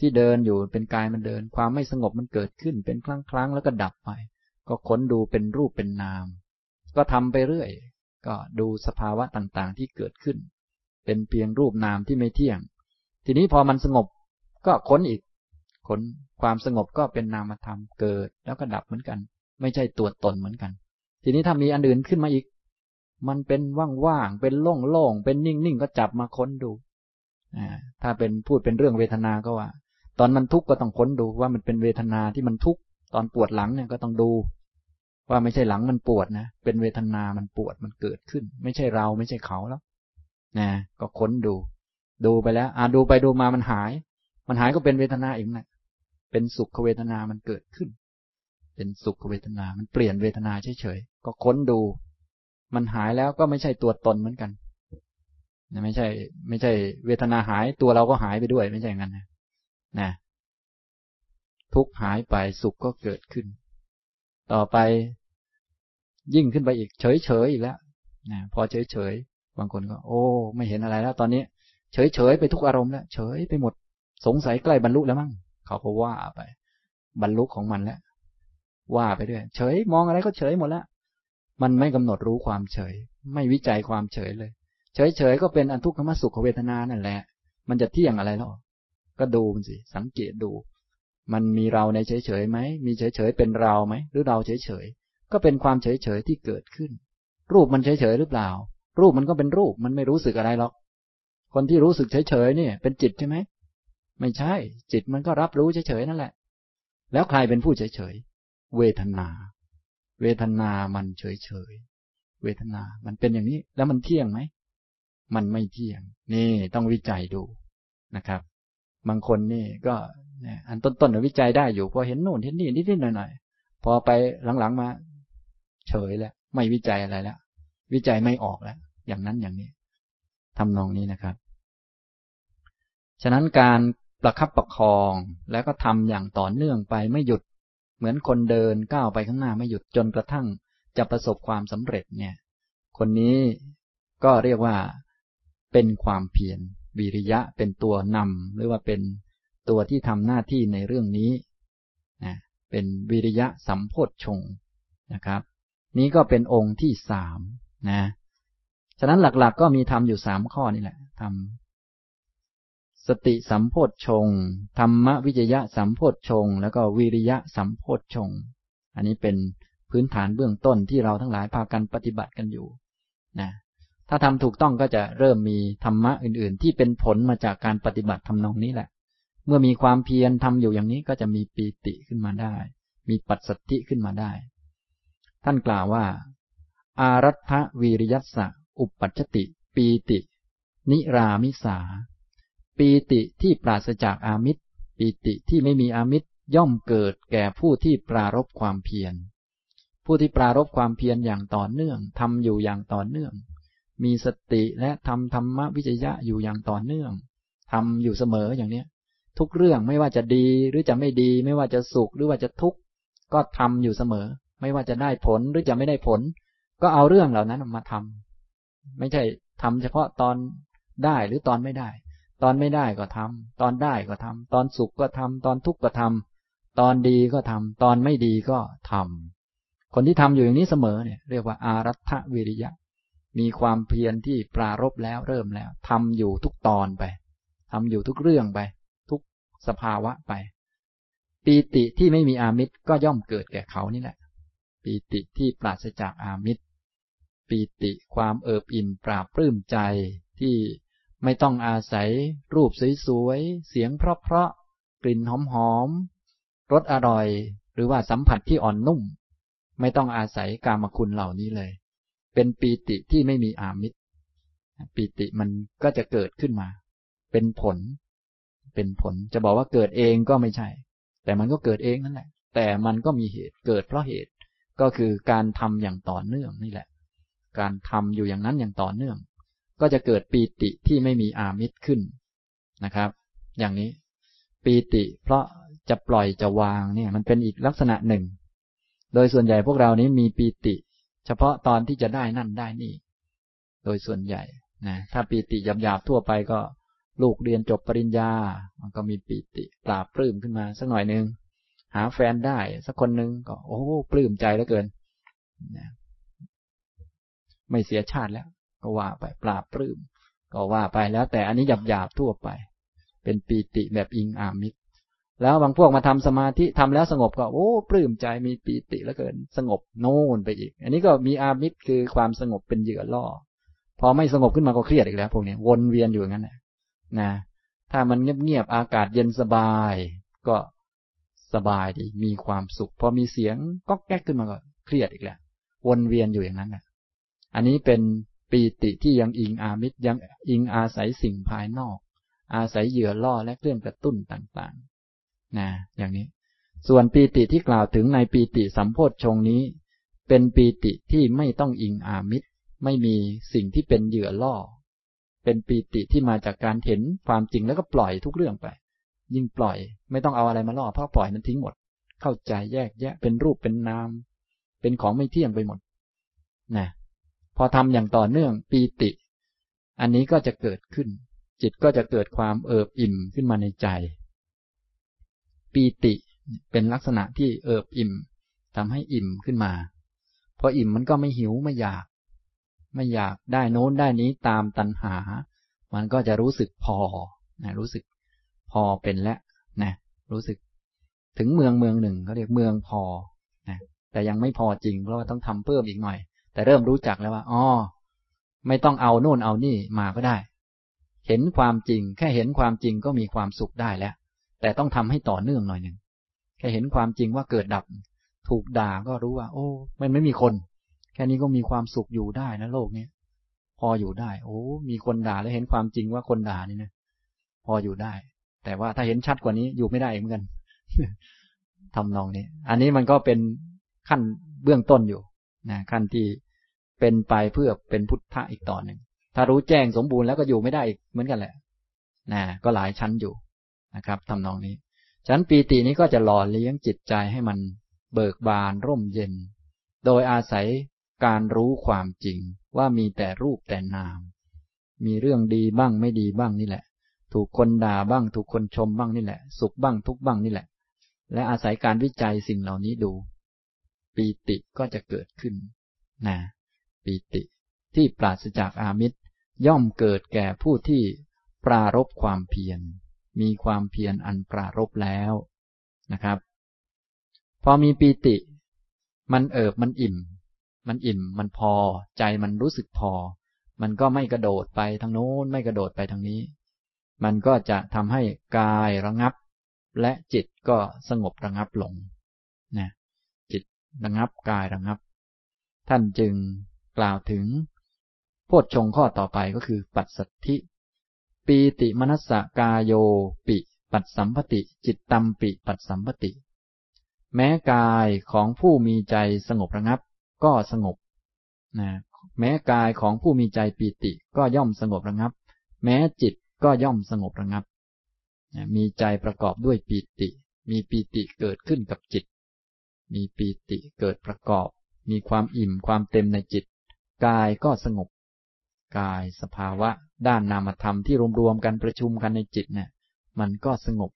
ที่เดินอยู่เป็นกายมันเดิน ความไม่สงบมันเกิดขึ้นเป็นครั้งครั้งแล้วก็ดับไป ก็ค้นดูเป็นรูปเป็นนาม ก็ทำไปเรื่อย ก็ดูสภาวะต่างๆที่เกิดขึ้น เป็นเพียงรูปนามที่ไม่เที่ยง ทีนี้พอมันสงบก็ค้นอีก ค้นความสงบก็เป็นนามธรรมเกิดแล้วก็ดับเหมือนกัน ไม่ใช่ตัวตนเหมือนกัน ทีนี้ถ้ามีอันอื่นขึ้นมาอีก มันเป็นว่างๆเป็นโล่งๆเป็นนิ่งๆก็จับมาค้นดูถ้าเป็นพูดเป็นเรื่องเวทนาก็ว่า ตอนมันทุกข์ก็ต้องค้นดูว่ามันเป็นเวทนาที่มันทุกข์ตอนปวดหลังเนี่ยก็ต้องดู ว่าไม่ใช่หลังมันปวดนะเป็นเวทนามันปวดมันเกิดขึ้น ไม่ใช่เราไม่ใช่เขาแล้วนะก็ค้นดู ดูไปแล้วอ่าดูไปดูมามันหาย มันหายก็เป็นเวทนาอีกนะ เป็นสุขเวทนามันเกิดขึ้น เป็นสุขเวทนา มันเปลี่ยนเวทนาเฉยๆ ก็ค้นดู มันหายแล้วก็ไม่ใช่ตัวตนเหมือนกัน ไม่ใช่ ไม่ใช่ เวทนาหายตัวเราก็หายไปด้วย ไม่ใช่อย่างนั้นนะนะทุกหายไปสุขก็เกิดขึ้น ต่อไปยิ่งขึ้นไปอีก เฉยเฉยอีกแล้วนะพอเฉยเฉยบางคนก็ โอ้ ไม่เห็นอะไรแล้ว ตอนนี้ เฉยเฉยไปทุกอารมณ์แล้วเฉยไปหมด สงสัยใกล้บรรลุแล้วมั้ง เขาก็ว่าไป บรรลุของมันแล้วว่าไปด้วย เฉยมองอะไรก็เฉยหมดแล้วมันไม่กำหนดรู้ความเฉย ไม่วิจัยความเฉยเลย เฉยเฉยก็เป็นอทุกขมสุขเวทนานั่นแหละ มันจะเที่ยงอะไรหรอก็ดูมันสิสังเกตดู มันมีเราในเฉยเฉยไหมมีเฉยเฉยเป็นเราไหมหรือเราเฉยเฉยก็เป็นความเฉยเฉยที่เกิดขึ้น รูปมันเฉยเฉยหรือเปล่า รูปมันก็เป็นรูปมันไม่รู้สึกอะไรหรอก คนที่รู้สึกเฉยเฉยเนี่ย เป็นจิตใช่ไหม ไม่ใช่ จิตมันก็รับรู้เฉยเฉยนั่นแหละ แล้วใครเป็นผู้เฉยเฉยเวทนา เวทนามันเฉยเฉยเวทนา มันเป็นอย่างนี้ แล้วมันเที่ยงไหมมันไม่เที่ยง นี่ต้องวิจัยดูนะครับ บางคนนี่ก็อันต้นๆวิจัยได้อยู่พอเห็นโน่นเห็นนี่นิดๆหน่อยๆพอไปหลังๆมา เฉยแล้วไม่วิจัยอะไรแล้ววิจัยไม่ออกแล้วอย่างนั้นอย่างนี้ทำนองนี้นะครับ ฉะนั้นการ ประคับประคอง แล้วก็ทำอย่างต่อเนื่องไปไม่หยุด เหมือนคนเดินก้าวไปข้างหน้าไม่หยุดจนกระทั่งจะประสบความสำเร็จเนี่ย คนนี้ก็เรียกว่าเป็นความเพียรวิริยะเป็นตัวนำหรือว่าเป็นตัวที่ทำหน้าที่ในเรื่องนี้นะเป็นวิริยะสัมโพธชงนะครับ นี้ก็เป็นองค์ที่สามนะฉะนั้นหลักๆก็มีทำอยู่สามข้อนี่แหละทำ สติสัมโพธชง ธรรมวิจยะสัมโพธชง แล้วก็วิริยะสัมโพธชง อันนี้เป็นพื้นฐานเบื้องต้นที่เราทั้งหลายพากันปฏิบัติกันอยู่นะถ้าทำถูกต้องก็จะเริ่มมีธรรมะอื่น ๆ ที่เป็นผลมาจากการปฏิบัติทำนองนี้แหละ เมื่อมีความเพียรทำอยู่อย่างนี้ก็จะมีปีติขึ้นมาได้ มีปัจสติขึ้นมาได้ ท่านกล่าวว่า อารัฐวิริยัสสะอุปปัชติ ปีติ นิรามิสา ปีติที่ปราศจากอามิตร ปีติที่ไม่มีอามิตรย่อมเกิดแก่ผู้ที่ปรารบความเพียร ผู้ที่ปรารบความเพียรอย่างต่อเนื่องทำอยู่อย่างต่อเนื่อง มีสติและทำธรรมวิจยะอยู่อย่างต่อเนื่องทำอยู่เสมออย่างเนี้ย ทุกเรื่องไม่ว่าจะดีหรือจะไม่ดี ไม่ว่าจะสุขหรือว่าจะทุกข์ก็ทำอยู่เสมอ ไม่ว่าจะได้ผลหรือจะไม่ได้ผล ก็เอาเรื่องเหล่านั้นมาทำไม่ใช่ทำเฉพาะตอนได้หรือตอนไม่ได้ ตอนไม่ได้ก็ทำตอนได้ก็ทำตอนสุขก็ทำตอนทุกข์ก็ทำตอนดีก็ทำตอนไม่ดีก็ทำคนที่ทำอยู่อย่างนี้เสมอเนี่ยเรียกว่าอารัฐวิริยะ มีความเพียรที่ปรารบแล้วเริ่มแล้วทำอยู่ทุกตอนไปทำอยู่ทุกเรื่องไป ทุกสภาวะไป ปีติที่ไม่มีอามิตรก็ย่อมเกิดแก่เขานี่แหละ ปีติที่ปราศจากอามิตร ปีติความเอิบอิ่มปราบปลื้มใจที่ ไม่ต้องอาศัย รูปสวยๆ เสียงเพราะๆ กลิ่นหอมๆ รสอร่อย หรือว่าสัมผัสที่อ่อนนุ่ม ไม่ต้องอาศัยกามคุณเหล่านี้เลย เป็นปีติที่ไม่มีอามิตร ปีติมันก็จะเกิดขึ้นมา เป็นผล เป็นผล จะบอกว่าเกิดเองก็ไม่ใช่ แต่มันก็เกิดเองนั่นแหละ แต่มันก็มีเหตุ เกิดเพราะเหตุ ก็คือการทำอย่างต่อเนื่องนี่แหละ การทำอยู่อย่างนั้นอย่างต่อเนื่อง ก็จะเกิดปีติที่ไม่มีอามิตรขึ้นนะครับ อย่างนี้ ปีติเพราะจะปล่อยจะวางเนี่ย มันเป็นอีกลักษณะหนึ่ง โดยส่วนใหญ่พวกเรานี้มีปีติ เฉพาะตอนที่จะได้นั่นได้นี่ โดยส่วนใหญ่นะถ้าปีติหยาบๆทั่วไปก็ลูกเรียนจบปริญญา มันก็มีปีติปราบปลื้มขึ้นมาสักหน่อยหนึ่งหาแฟนได้สักคนหนึ่งก็ โอ้ปลื้มใจเหลือเกินนะไม่เสียชาติแล้ว ก็ว่าไปปราบปลื้มก็ว่าไปแล้ว แต่อันนี้หยาบหยาบทั่วไป เป็นปีติแบบอิงอามิตรแล้วบางพวกมาทำสมาธิทำแล้วสงบก็โอ้ปลื้มใจมีปีติแล้วเกินสงบโน่นไปอีก อันนี้ก็มีอามิตรคือความสงบเป็นเหยื่อล่อ พอไม่สงบขึ้นมาก็เครียดอีกแล้วพวกนี้วนเวียนอยู่งั้นนะนะถ้ามันเงียบๆอากาศเย็นสบาย ก็สบายดีมีความสุข พอมีเสียงก็แก๊กขึ้นมาก็เครียดอีกแล้ววนเวียนอยู่อย่างนั้นนะอันนี้เป็น ปีติที่ยังอิงอามิตรยังอิงอาศัยสิ่งภายนอก อาศัยเหยื่อล่อและเครื่องกระตุ้นต่างๆนะอย่างนี้ ส่วนปีติที่กล่าวถึงในปีติสัมโพธชงนี้ เป็นปีติที่ไม่ต้องอิงอามิตร ไม่มีสิ่งที่เป็นเหยื่อล่อ เป็นปีติที่มาจากการเห็นความจริงแล้วก็ปล่อยทุกเรื่องไป ยิ่งปล่อย ไม่ต้องเอาอะไรมาล่อเพราะปล่อยมันทิ้งหมด เข้าใจแยกแยะเป็นรูปเป็นนาม เป็นของไม่เที่ยงไปหมดนะ พอทำอย่างต่อเนื่องปีติ อันนี้ก็จะเกิดขึ้น จิตก็จะเกิดความเอิบอิ่มขึ้นมาในใจ ปีติเป็นลักษณะที่เอิบอิ่มทำให้อิ่มขึ้นมา พออิ่มมันก็ไม่หิวไม่อยาก ไม่อยากได้โน้นได้นี้ตามตัณหา มันก็จะรู้สึกพอนะรู้สึกพอเป็นแล้วนะรู้สึกถึงเมืองเมืองหนึ่งเขาเรียกเมืองพอนะแต่ยังไม่พอจริงเพราะว่าต้องทำเพิ่มอีกหน่อย แต่เริ่มรู้จักแล้วว่าอ๋อไม่ต้องเอาโน่นเอานี่มาก็ได้ เห็นความจริง แค่เห็นความจริงก็มีความสุขได้แล้ว แต่ต้องทำให้ต่อเนื่องหน่อยหนึ่งแค่เห็นความจริงว่าเกิดดับ ถูกด่าก็รู้ว่า โอ้ มันไม่มีคน แค่นี้ก็มีความสุขอยู่ได้นะโลกนี้พออยู่ได้ โอ้ มีคนด่าแล้วเห็นความจริงว่าคนด่านี่นะพออยู่ได้ แต่ว่าถ้าเห็นชัดกว่านี้อยู่ไม่ได้เหมือนกันทำนองนี้ อันนี้มันก็เป็นขั้นเบื้องต้นอยู่นะขั้นที่ เป็นไปเพื่อเป็นพุทธะอีกต่อหนึ่ง ถ้ารู้แจ้งสมบูรณ์แล้วก็อยู่ไม่ได้อีกเหมือนกันแหละนะก็หลายชั้นอยู่นะครับทำนองนี้ชั้นปีตินี้ก็จะหล่อเลี้ยงจิตใจให้มันเบิกบานร่มเย็น โดยอาศัยการรู้ความจริงว่ามีแต่รูปแต่นาม มีเรื่องดีบ้างไม่ดีบ้างนี่แหละ ถูกคนด่าบ้าง ถูกคนชมบ้างนี่แหละ สุขบ้างทุกบ้างนี่แหละ และอาศัยการวิจัยสิ่งเหล่านี้ดู ปีติก็จะเกิดขึ้นนะ ปีติ ที่ปราศจากอามิตร ย่อมเกิดแก่ผู้ที่ปรารบความเพียร มีความเพียรอันปรารบแล้วนะครับ พอมีปีติ มันเอิบมันอิ่ม มันอิ่มมันพอ ใจมันรู้สึกพอ มันก็ไม่กระโดดไปทางโน้นไม่กระโดดไปทางนี้ มันก็จะทำให้กายระงับ และจิตก็สงบระงับลงนะจิตระงับกายระงับ ท่านจึง กล่าวถึงโพชฌงข้อต่อไปก็คือปัสสัทธิ ปีติมนัสสกาโยปิ ปัสสัมปติ จิตตัมปิ ปัสสัมปติ แม้กายของผู้มีใจสงบระงับ ก็สงบนะแม้กายของผู้มีใจปีติก็ย่อมสงบระงับ แม้จิตก็ย่อมสงบระงับ มีใจประกอบด้วยปีติ มีปีติเกิดขึ้นกับจิต มีปีติเกิดประกอบ มีความอิ่มความเต็มในจิต กายก็สงบ กายสภาวะ ด้านนามธรรมที่รวมๆกันประชุมกันในจิตเนี่ยมันก็สงบ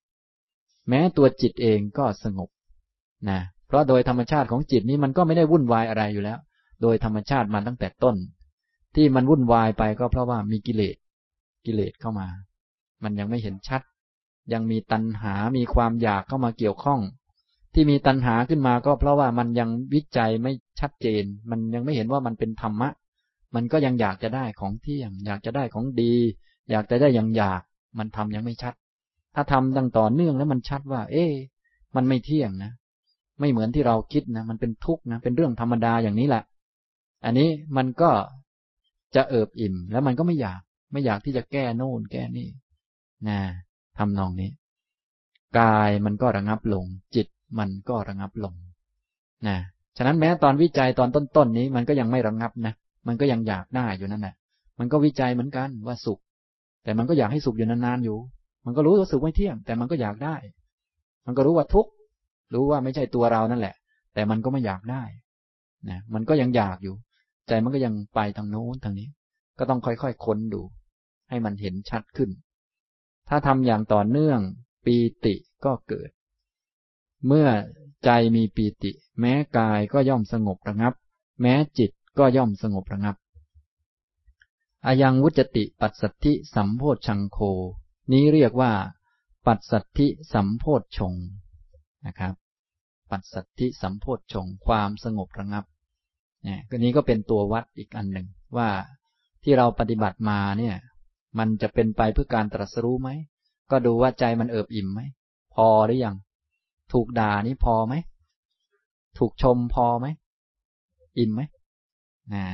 แม้ตัวจิตเองก็สงบนะเพราะโดยธรรมชาติของจิตนี้มันก็ไม่ได้วุ่นวายอะไรอยู่แล้ว โดยธรรมชาติมาตั้งแต่ต้น ที่มันวุ่นวายไปก็เพราะว่ามีกิเลสกิเลสเข้ามา มันยังไม่เห็นชัด ยังมีตัณหา มีความอยากเข้ามาเกี่ยวข้อง ที่มีตัณหาขึ้นมาก็เพราะว่ามันยังวิจัยไม่ชัดเจน มันยังไม่เห็นว่ามันเป็นธรรมะ มันก็ยังอยากจะได้ของเที่ยง อยากจะได้ของดี อยากจะได้อย่างอยาก มันทำยังไม่ชัด ถ้าทำดังต่อเนื่องแล้วมันชัดว่า เอ๊มันไม่เที่ยงนะ ไม่เหมือนที่เราคิดนะ มันเป็นทุกข์นะ เป็นเรื่องธรรมดาอย่างนี้แหละ อันนี้มันก็จะเอิบอิ่ม แล้วมันก็ไม่อยาก ไม่อยากที่จะแก้โน่นแก้นี่นะทำนองนี้ กายมันก็ระงับลง จิต มันก็ระงับลงนะฉะนั้นแม้ตอนวิจัยตอนต้นๆนนี้มันก็ยังไม่ระงงับนะมันก็ยังอยากได้อยู่นั่นแหละมันก็วิจัยเหมือนกันว่าสุข แต่มันก็อยากให้สุขอยู่นานๆอยู่ มันก็รู้ว่าสุขไม่เที่ยง แต่มันก็อยากได้ มันก็รู้ว่าทุกข์รู้ว่าไม่ใช่ตัวเรานั่นแหละ แต่มันก็ไม่อยากได้นะมันก็ยังอยากอยู่ ใจมันก็ยังไปทางโน้นทางนี้ ก็ต้องค่อยๆค้นดู ให้มันเห็นชัดขึ้น ถ้าทำอย่างต่อเนื่องปีติก็เกิด เมื่อใจมีปีติ แม้กายก็ย่อมสงบระงับ แม้จิตก็ย่อมสงบระงับอายังวุจติปัสสัทธิสัมโพชังโค นี้เรียกว่า ปัสสัทธิสัมโพชงนะครับ ปัสสัทธิสัมโพชงความสงบระงับเนี่ยก็นี้ก็เป็นตัววัดอีกอันหนึ่งว่าที่เราปฏิบัติมาเนี่ย มันจะเป็นไปเพื่อการตรัสรู้ไหม ก็ดูว่าใจมันเอิบอิ่มไหม พอหรือยัง ถูกด่านี่พอไหม ถูกชมพอไหม อิ่มไหมนะ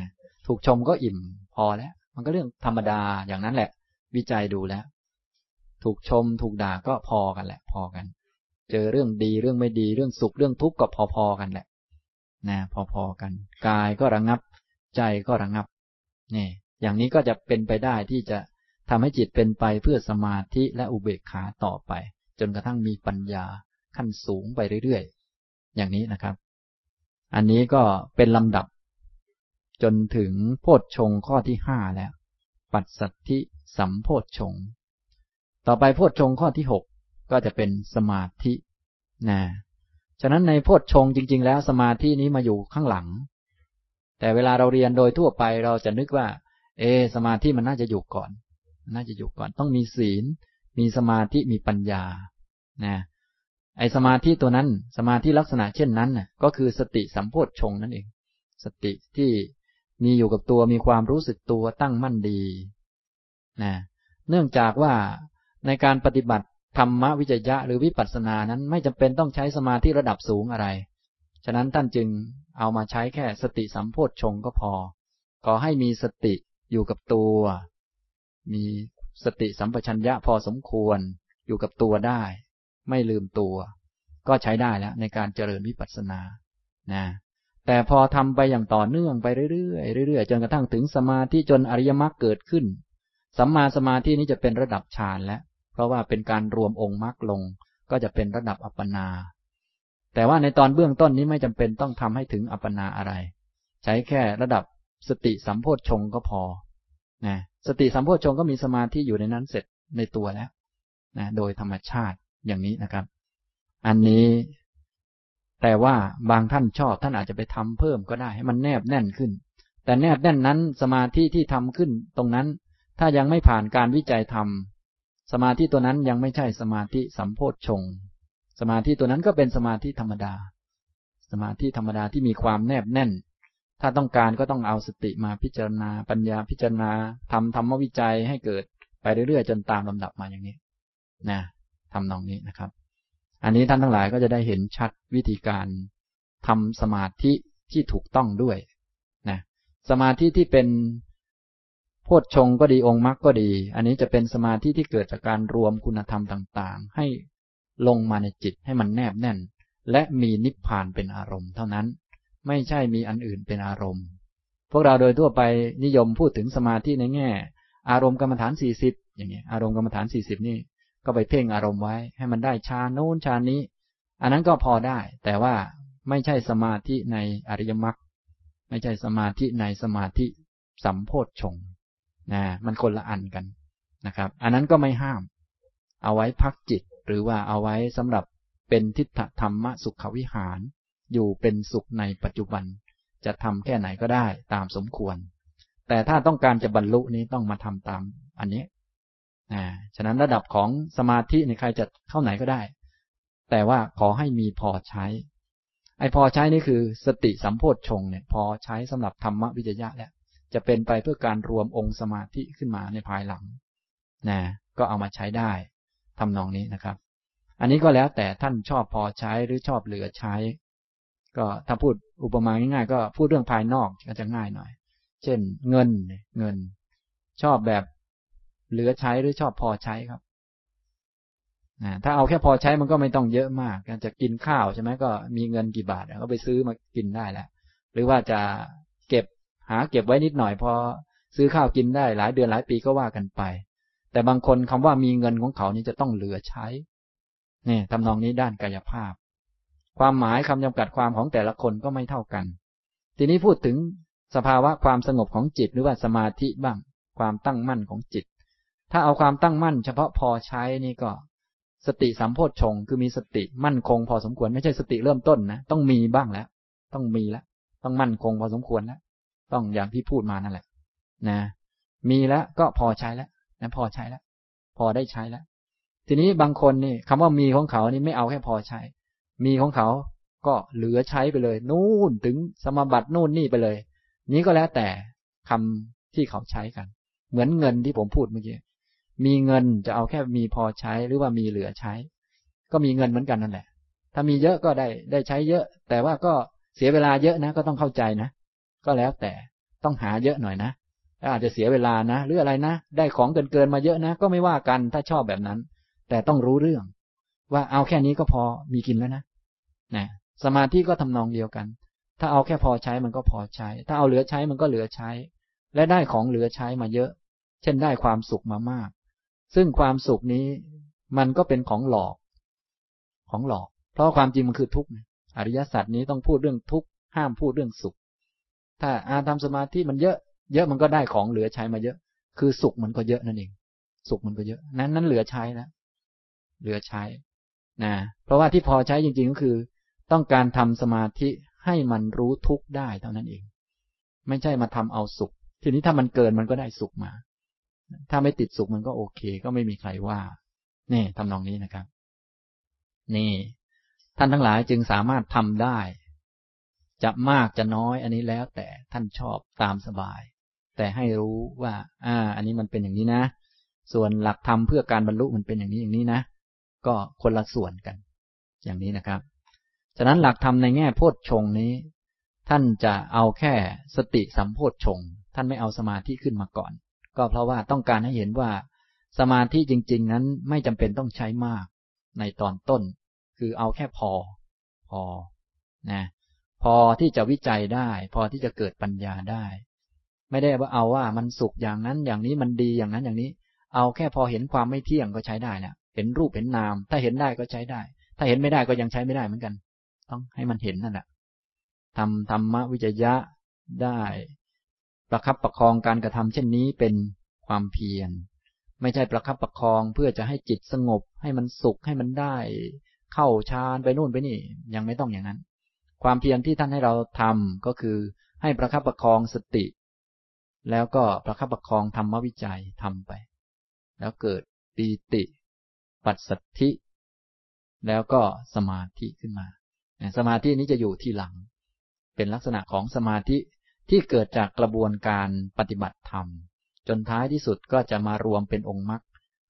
ถูกชมก็อิ่มพอแล้ว มันก็เรื่องธรรมดาอย่างนั้นแหละ วิจัยดูแล้ว ถูกชม ถูกด่าก็พอกันแหละ พอกัน เจอเรื่องดีเรื่องไม่ดีเรื่องสุขเรื่องทุกข์ก็พอๆกันแหละนะพอๆกัน กายก็ระงับ ใจก็ระงับนี่อย่างนี้ก็จะเป็นไปได้ที่จะทำให้จิตเป็นไปเพื่อสมาธิและอุเบกขาต่อไป จนกระทั่งมีปัญญา ขั้นสูงไปเรื่อยๆ อย่างนี้นะครับ อันนี้ก็เป็นลำดับ จนถึงโพชฌงข้อที่ห้าแล้ว ปัสสัทธิสัมโพชฌงต่อไปโพชฌงข้อที่หกก็จะเป็นสมาธินะฉะนั้นในโพชฌงจริง ๆ แล้วสมาธินี้มาอยู่ข้างหลัง แต่เวลาเราเรียนโดยทั่วไปเราจะนึกว่า เอ สมาธิมันน่าจะอยู่ก่อน น่าจะอยู่ก่อน ต้องมีศีล มีสมาธิ มีปัญญา นะ ไอสมาธิตัวนั้น สมาธิลักษณะเช่นนั้นน่ะ ก็คือสติสัมโพชฌงนั่นเอง สติที่มีอยู่กับตัวมีความรู้สึกตัวตั้งมั่นดีนะเนื่องจากว่าในการปฏิบัติธรรมวิจยะหรือวิปัสสนานั้นไม่จำเป็นต้องใช้สมาธิระดับสูงอะไร ฉะนั้นท่านจึงเอามาใช้แค่สติสัมโพชฌงก็พอ ขอให้มีสติอยู่กับตัว มีสติสัมปชัญญะพอสมควรอยู่กับตัวได้ ไม่ลืมตัว ก็ใช้ได้แล้วในการเจริญวิปัสสนานะแต่พอทำไปอย่างต่อเนื่องไปเรื่อยๆเรื่อยๆจนกระทั่งถึงสมาธิจนอริยมรรคเกิดขึ้นสัมมาสมาธินี้จะเป็นระดับฌานแล้ว เพราะว่าเป็นการรวมองค์มรรคลง ก็จะเป็นระดับอัปปนา แต่ว่าในตอนเบื้องต้นนี้ไม่จำเป็นต้องทำให้ถึงอัปปนาอะไร ใช้แค่ระดับสติสัมโพชฌงก็พอนะสติสัมโพชฌงก็มีสมาธิอยู่ในนั้นเสร็จในตัวแล้วนะโดยธรรมชาติ อย่างนี้นะครับ อันนี้ แต่ว่าบางท่านชอบท่านอาจจะไปทำเพิ่มก็ได้ให้มันแนบแน่นขึ้น แต่แนบแน่นนั้น สมาธิที่ทำขึ้นตรงนั้น ถ้ายังไม่ผ่านการวิจัยทำสมาธิตัวนั้นยังไม่ใช่สมาธิสัมโพชฌงสมาธิตัวนั้นก็เป็นสมาธิธรรมดา สมาธิธรรมดาที่มีความแนบแน่น ถ้าต้องการก็ต้องเอาสติมาพิจารณา ปัญญาพิจารณาทำธรรมวิจัยให้เกิดไปเรื่อยๆจนตามลำดับมาอย่างนี้ นะ ทำนองนี้นะครับ อันนี้ท่านทั้งหลายก็จะได้เห็นชัดวิธีการทำสมาธิที่ถูกต้องด้วยนะสมาธิที่เป็นโพชฌงก็ดีองค์มรรคก็ดี อันนี้จะเป็นสมาธิที่เกิดจากการรวมคุณธรรมต่างๆ ให้ลงมาในจิตให้มันแนบแน่น และมีนิพพานเป็นอารมณ์เท่านั้น ไม่ใช่มีอันอื่นเป็นอารมณ์ พวกเราโดยทั่วไปนิยมพูดถึงสมาธิในแง่ อารมณ์กรรมฐานสี่สิบอย่างเงี้ยอารมณ์กรรมฐานสี่สิบนี่ ก็ไปเพ่งอารมณ์ไว้ ให้มันได้ชาโน้นชานี้ อันนั้นก็พอได้ แต่ว่าไม่ใช่สมาธิในอริยมรรคไม่ใช่สมาธิในสมาธิสัมโพธชงนะมันคนละอันกันนะครับ อันนั้นก็ไม่ห้าม เอาไว้พักจิต หรือว่าเอาไว้สำหรับเป็นทิฏฐธรรมสุขวิหาร อยู่เป็นสุขในปัจจุบัน จะทำแค่ไหนก็ได้ตามสมควร แต่ถ้าต้องการจะบรรลุนี้ต้องมาทำตาม อันนี้ นะฉะนั้นระดับของสมาธิในใครจะเข้าไหนก็ได้ แต่ว่าขอให้มีพอใช้ ไอ้พอใช้นี่คือ สติสัมโพชงเนี่ย พอใช้สำหรับธรรมวิจยะแล้วจะเป็นไปเพื่อการรวมองค์สมาธิขึ้นมาในภายหลังนะก็เอามาใช้ได้ทำนองนี้นะครับ อันนี้ก็แล้วแต่ท่านชอบพอใช้หรือชอบเหลือใช้ ก็ถ้าพูดอุปมาง่ายๆ ก็พูดเรื่องภายนอกก็จะง่ายหน่อย เช่น เงินเงิน ชอบแบบ เหลือใช้หรือชอบพอใช้ครับถ้าเอาแค่พอใช้มันก็ไม่ต้องเยอะมากจะกินข้าวใช่ไหมก็มีเงินกี่บาทก็ไปซื้อมากินได้แหล้วหรือว่าจะเก็บหาเก็บไว้นิดหน่อยพอซื้อข้าวกินได้หลายเดือนหลายปีก็ว่ากันไป แต่บางคนคำว่ามีเงินของเขานี่จะต้องเหลือใช้เนี่ยทำนองนี้ด้านกายภาพ ความหมายคำจำกัดความของแต่ละคนก็ไม่เท่ากัน ทีนี้พูดถึงสภาวะความสงบของจิตหรือว่าสมาธิบ้าง ความตั้งมั่นของจิต ถ้าเอาความตั้งมั่น เฉพาะพอใช้นี่ก็ สติสัมโพชฌงคือมีสติมั่นคงพอสมควรไม่ใช่สติเริ่มต้นนะต้องมีบ้างแล้ว ต้องมีแล้วต้องมั่นคงพอสมควรแล้วต้องอย่างที่พูดมานั่นแหละ นะ มีแล้วก็พอใช้แล้วนะพอใช้แล้วพอได้ใช้แล้วทีนี้บางคนนี่คำว่ามีของเขานี่ไม่เอาแค่พอใช้ มีของเขาก็เหลือใช้ไปเลย นู่นถึงสมบัตินู่นนี่ไปเลย นี้ก็แล้วแต่คำที่เขาใช้กัน เหมือนเงินที่ผมพูดเมื่อกี้ มีเงินจะเอาแค่มีพอใช้หรือว่ามีเหลือใช้ ก็มีเงินเหมือนกันนั่นแหละ ถ้ามีเยอะก็ได้ได้ใช้เยอะ แต่ว่าก็เสียเวลาเยอะนะ ก็ต้องเข้าใจนะ ก็แล้วแต่ต้องหาเยอะหน่อยนะอาจจะเสียเวลานะ หรืออะไรนะ ได้ของเกินเกินมาเยอะนะ ก็ไม่ว่ากันถ้าชอบแบบนั้น แต่ต้องรู้เรื่อง ว่าเอาแค่นี้ก็พอมีกินแล้วนะนะสมาธิก็ทำนองเดียวกัน ถ้าเอาแค่พอใช้มันก็พอใช้ ถ้าเอาเหลือใช้มันก็เหลือใช้ และได้ของเหลือใช้มาเยอะ เช่นได้ความสุขมามาก ซึ่งความสุขนี้มันก็เป็นของหลอก ของหลอก เพราะความจริงมันคือทุกข์อริยสัจนี้ต้องพูดเรื่องทุกข์ห้ามพูดเรื่องสุข ถ้าอาทำสมาธิมันเยอะ เยอะมันก็ได้ของเหลือใช้มาเยอะ คือสุขมันก็เยอะนั่นเอง สุขมันก็เยอะ นั้นนั้นเหลือใช้แล้วเหลือใช้นะเพราะว่าที่พอใช้จริงๆก็คือ ต้องการทำสมาธิให้มันรู้ทุกข์ได้เท่านั้นเอง ไม่ใช่มาทำเอาสุข ทีนี้ถ้ามันเกินมันก็ได้สุขมา ถ้าไม่ติดสุขมันก็โอเค ก็ไม่มีใครว่านี่ทำนองนี้นะครับ นี่ ท่านทั้งหลายจึงสามารถทำได้ จะมากจะน้อยอันนี้แล้ว แต่ท่านชอบตามสบาย แต่ให้รู้ว่า อ่า อันนี้มันเป็นอย่างนี้นะ ส่วนหลักธรรมเพื่อการบรรลุมันเป็นอย่างนี้อย่างนี้นะ ก็คนละส่วนกัน อย่างนี้นะครับ ฉะนั้นหลักธรรมในแง่โพชฌงนี้ ท่านจะเอาแค่สติสัมโพชฌงท่านไม่เอาสมาธิขึ้นมาก่อน ก็เพราะว่าต้องการให้เห็นว่า สมาธิจริง ๆ นั้นไม่จำเป็นต้องใช้มาก ในตอนต้น คือเอาแค่พอ พอนะพอที่จะวิจัยได้ พอที่จะเกิดปัญญาได้ ไม่ได้ว่าเอาว่ามันสุขอย่างนั้นอย่างนี้มันดีอย่างนั้นอย่างนี้ เอาแค่พอเห็นความไม่เที่ยงก็ใช้ได้แล้วเห็นรูปเห็นนาม ถ้าเห็นได้ก็ใช้ได้ ถ้าเห็นไม่ได้ก็ยังใช้ไม่ได้เหมือนกัน ต้องให้มันเห็นนั่นแหละทำธรรมวิจยะได้ ประคับประคองการกระทำเช่นนี้เป็นความเพียร ไม่ใช่ประคับประคองเพื่อจะให้จิตสงบ ให้มันสุขให้มันได้ เข้าฌานไปนู่นไปนี่ ยังไม่ต้องอย่างนั้น ความเพียรที่ท่านให้เราทำก็คือให้ประคับประคองสติ แล้วก็ประคับประคองธรรมวิจัยทำไป แล้วเกิดปีติ ปัสสัทธิ แล้วก็สมาธิขึ้นมา สมาธินี้จะอยู่ที่หลัง เป็นลักษณะของสมาธิ ที่เกิดจากกระบวนการปฏิบัติธรรม จนท้ายที่สุดก็จะมารวมเป็นองค์มรรค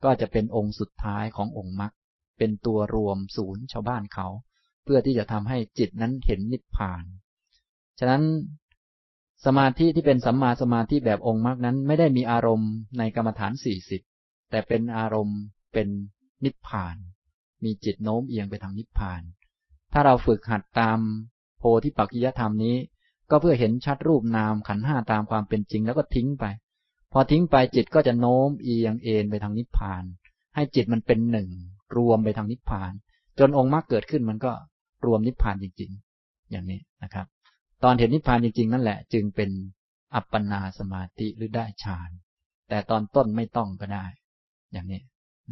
ก็จะเป็นองค์สุดท้ายขององค์มรรคเป็นตัวรวมศูนย์ชาวบ้านเขา เพื่อที่จะทำให้จิตนั้นเห็นนิพพาน ฉะนั้นสมาธิที่เป็นสัมมาสมาธิแบบองค์มรรคนั้นไม่ได้มีอารมณ์ในกรรมฐานสี่สิบแต่เป็นอารมณ์เป็นนิพพาน มีจิตโน้มเอียงไปทางนิพพาน ถ้าเราฝึกหัดตามโพธิปักกิยธรรมนี้ ก็เพื่อเห็นชัดรูปนามขันห้าตามความเป็นจริงแล้วก็ทิ้งไป พอทิ้งไปจิตก็จะโน้มเอียงเอ็นไปทางนิพพาน ให้จิตมันเป็นหนึ่งรวมไปทางนิพพาน จนองค์มรรคเกิดขึ้นมันก็รวมนิพพานจริง ๆ อย่างนี้นะครับ ตอนเห็นนิพพานจริง ๆ นั่นแหละ จึงเป็นอัปปนาสมาธิหรือได้ฌานแต่ตอนต้นไม่ต้องก็ได้ อย่างนี้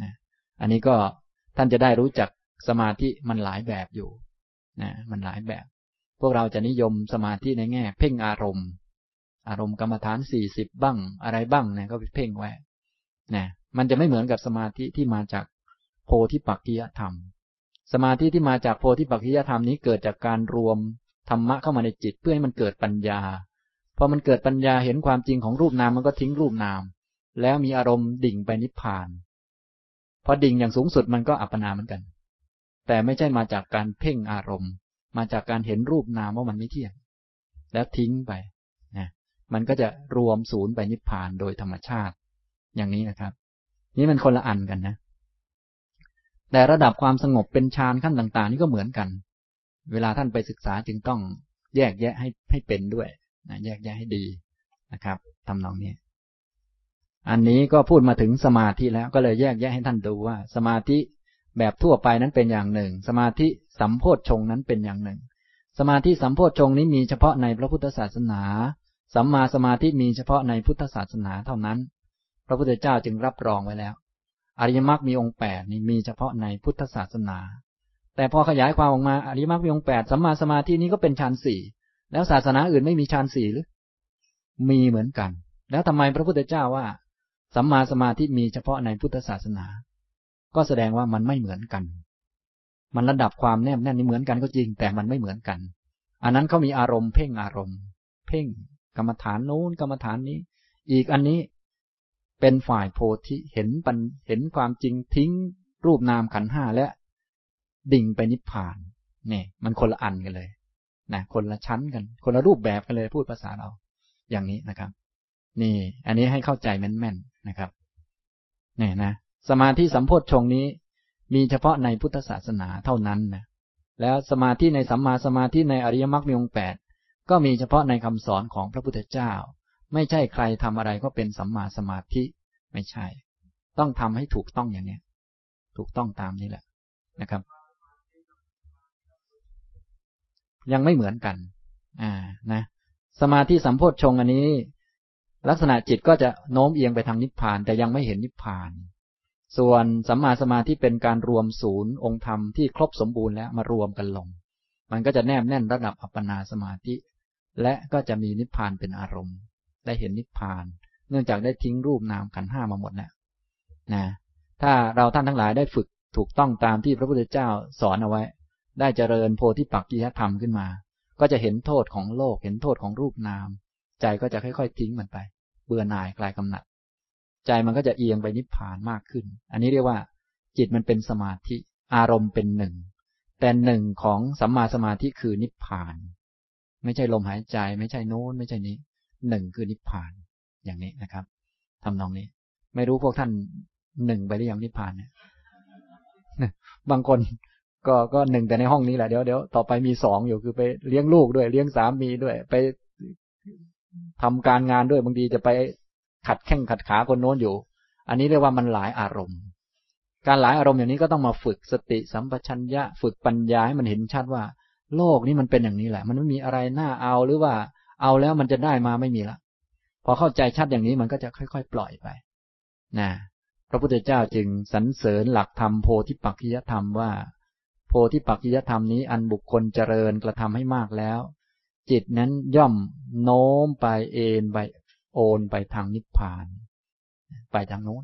นะอันนี้ก็ท่านจะได้รู้จักสมาธิมันหลายแบบอยู่นะมันหลายแบบ พวกเราจะนิยมสมาธิในแง่ เพ่งอารมณ์ อารมณ์กรรมฐานสี่สิบบ้างอะไรบ้างเนี่ยก็ไปเพ่งไว้นะมันจะไม่เหมือนกับสมาธิที่มาจากโพธิปักกิยธรรม สมาธิที่มาจากโพธิปักกิยธรรมนี้เกิดจากการรวมธรรมะเข้ามาในจิตเพื่อให้มันเกิดปัญญา พอมันเกิดปัญญาเห็นความจริงของรูปนามมันก็ทิ้งรูปนาม แล้วมีอารมณ์ดิ่งไปนิพพาน พอดิ่งอย่างสูงสุดมันก็อัปปนาเหมือนกัน แต่ไม่ใช่มาจากการเพ่งอารมณ์ มาจากการเห็นรูปนามว่ามันไม่เที่ยง แล้วทิ้งไปนะมันก็จะรวมศูนย์ไปนิพพานโดยธรรมชาติ อย่างนี้นะครับ นี่มันคนละอันกันนะ แต่ระดับความสงบเป็นฌานขั้นต่างๆ นี่ก็เหมือนกัน เวลาท่านไปศึกษาจึงต้องแยกแยะให้ให้เป็นด้วยนะแยกแยะให้ดีนะครับทำนองนี้อันนี้ก็พูดมาถึงสมาธิแล้วก็เลยแยกแยะให้ท่านดูว่า สมาธิ แบบทั่วไปนั้นเป็นอย่างหนึ่ง สมาธิสัมโพชฌงนั้นเป็นอย่างหนึ่ง สมาธิสัมโพชฌงนี้มีเฉพาะในพระพุทธศาสนา สัมมาสมาธิมีเฉพาะในพุทธศาสนาเท่านั้น พระพุทธเจ้าจึงรับรองไว้แล้ว อริยมรรคมีองค์แปดนี่มีเฉพาะในพุทธศาสนา แต่พอขยายความออกมาอริยมรรคมีองค์แปดสัมมาสมาธินี้ก็เป็นฌานสี่แล้วศาสนาอื่นไม่มีฌานสี่หรือ มีเหมือนกัน แล้วทำไมพระพุทธเจ้าว่า สัมมาสมาธิมีเฉพาะในพุทธศาสนา ก็แสดงว่ามันไม่เหมือนกัน มันระดับความแนบแน่นนี่เหมือนกันก็จริง แต่มันไม่เหมือนกัน อันนั้นเขามีอารมณ์เพ่งอารมณ์ เพ่งกรรมฐานโน้นกรรมฐานนี้ อีกอันนี้เป็นฝ่ายโพธิเห็นปัญเห็นความจริงทิ้งรูปนามขันห้าและ ดิ่งไปนิพพานเนี่ยมันคนละอันกันเลยนะคนละชั้นกัน คนละรูปแบบกันเลยพูดภาษาเรา อย่างนี้นะครับ นี่ อันนี้ให้เข้าใจแม่นๆนะครับนี่นะ สมาธิสัมโพชฌงนี้ มีเฉพาะในพุทธศาสนาเท่านั้นนะแล้วสมาธิในสัมมาสมาธิในอริยมรรคมีองค์แปดก็มีเฉพาะในคำสอนของพระพุทธเจ้า ไม่ใช่ใครทำอะไรก็เป็นสัมมาสมาธิไม่ใช่ ต้องทำให้ถูกต้องอย่างนี้ถูกต้องตามนี้แหละนะครับ ยังไม่เหมือนกัน อ่านะ สมาธิสัมโพชฌงอันนี้ ลักษณะจิตก็จะโน้มเอียงไปทางนิพพาน แต่ยังไม่เห็นนิพพาน ส่วนสัมมาสมาธิเป็นการรวมศูนย์องค์ธรรมที่ครบสมบูรณ์แล้วมารวมกันลง มันก็จะแนบแน่นระดับอัปปนาสมาธิ และก็จะมีนิพพานเป็นอารมณ์ ได้เห็นนิพพาน เนื่องจากได้ทิ้งรูปนามขันห้ามาหมดแล้วนะ ถ้าเราท่านทั้งหลายได้ฝึกถูกต้องตามที่พระพุทธเจ้าสอนเอาไว้ ได้เจริญโพธิปักกิยธรรมขึ้นมา ก็จะเห็นโทษของโลก เห็นโทษของรูปนาม ใจก็จะค่อย ๆ ทิ้งมันไป เบื่อหน่ายคลายกำหนัด ใจมันก็จะเอียงไปนิพพานมากขึ้น อันนี้เรียกว่า จิตมันเป็นสมาธิ อารมณ์เป็นหนึ่ง แต่หนึ่งของสัมมาสมาธิคือนิพพาน ไม่ใช่ลมหายใจ ไม่ใช่โน้น ไม่ใช่นี้หนึ่งคือนิพพาน อย่างนี้นะครับทำนองนี้ ไม่รู้พวกท่านหนึ่งไปหรือยังนิพพานเนี่ยบางคนก็ก็หนึ่งแต่ในห้องนี้แหละเดี๋ยวเดี๋ยวต่อไปมีสองอยู่คือไปเลี้ยงลูกด้วยเลี้ยงสามีด้วย ไปทำการงานด้วยบางทีจะไป ขัดแข้งขัดขาคนโน้นอยู่ อันนี้เรียกว่ามันหลายอารมณ์ การหลายอารมณ์อย่างนี้ก็ต้องมาฝึกสติสัมปชัญญะ ฝึกปัญญาให้มันเห็นชัดว่า โลกนี้มันเป็นอย่างนี้แหละ มันไม่มีอะไรน่าเอาหรือว่า เอาแล้วมันจะได้มาไม่มีละพอเข้าใจชัดอย่างนี้มันก็จะค่อย ๆ ปล่อยไปนะพระพุทธเจ้าจึงสรรเสริญหลักธรรมโพธิปักขิยธรรมว่า โพธิปักขิยธรรมนี้อันบุคคลเจริญกระทำให้มากแล้ว จิตนั้นย่อมโน้มไปเอ็นไป โอนไปทางนิพพาน ไปทางโน้น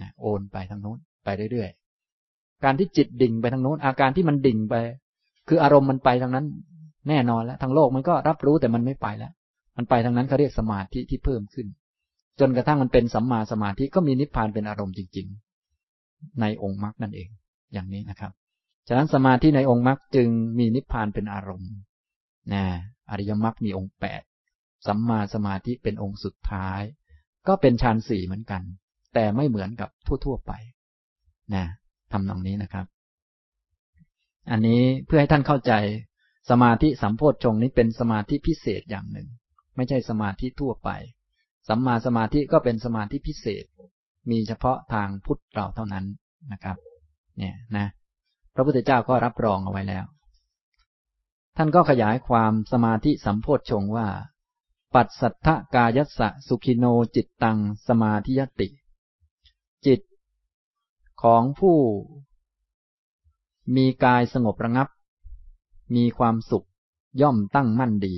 นะโอนไปทางโน้น ไปเรื่อยๆ การที่จิตดิ่งไปทางโน้น อาการที่มันดิ่งไป คืออารมณ์มันไปทางนั้น แน่นอนแล้วทางโลกมันก็รับรู้แต่มันไม่ไปแล้ว มันไปทางนั้นเขาเรียกสมาธิที่เพิ่มขึ้น จนกระทั่งมันเป็นสัมมาสมาธิก็มีนิพพานเป็นอารมณ์จริง ๆ ในองค์มรรคนั่นเอง อย่างนี้นะครับ ฉะนั้นสมาธิในองค์มรรคจึงมีนิพพานเป็นอารมณ์นะอริยมรรคมีองค์แปด สัมมาสมาธิเป็นองค์สุดท้าย ก็เป็นฌานสี่เหมือนกัน แต่ไม่เหมือนกับทั่วๆไปนะทำตรงนี้นะครับ อันนี้เพื่อให้ท่านเข้าใจสมาธิสัมโพชฌงนี้เป็นสมาธิพิเศษอย่างหนึ่ง ไม่ใช่สมาธิทั่วไป สัมมาสมาธิก็เป็นสมาธิพิเศษ มีเฉพาะทางพุทธเราเท่านั้นนะครับ เนี่ยนะ พระพุทธเจ้าก็รับรองเอาไว้แล้ว ท่านก็ขยายความสมาธิสัมโพธชงว่า ปัสสัทธกายัสสะสุขิโนจิตตังสมาธิยติ จิต ของผู้ มีกายสงบระงับ มีความสุขย่อมตั้งมั่นดี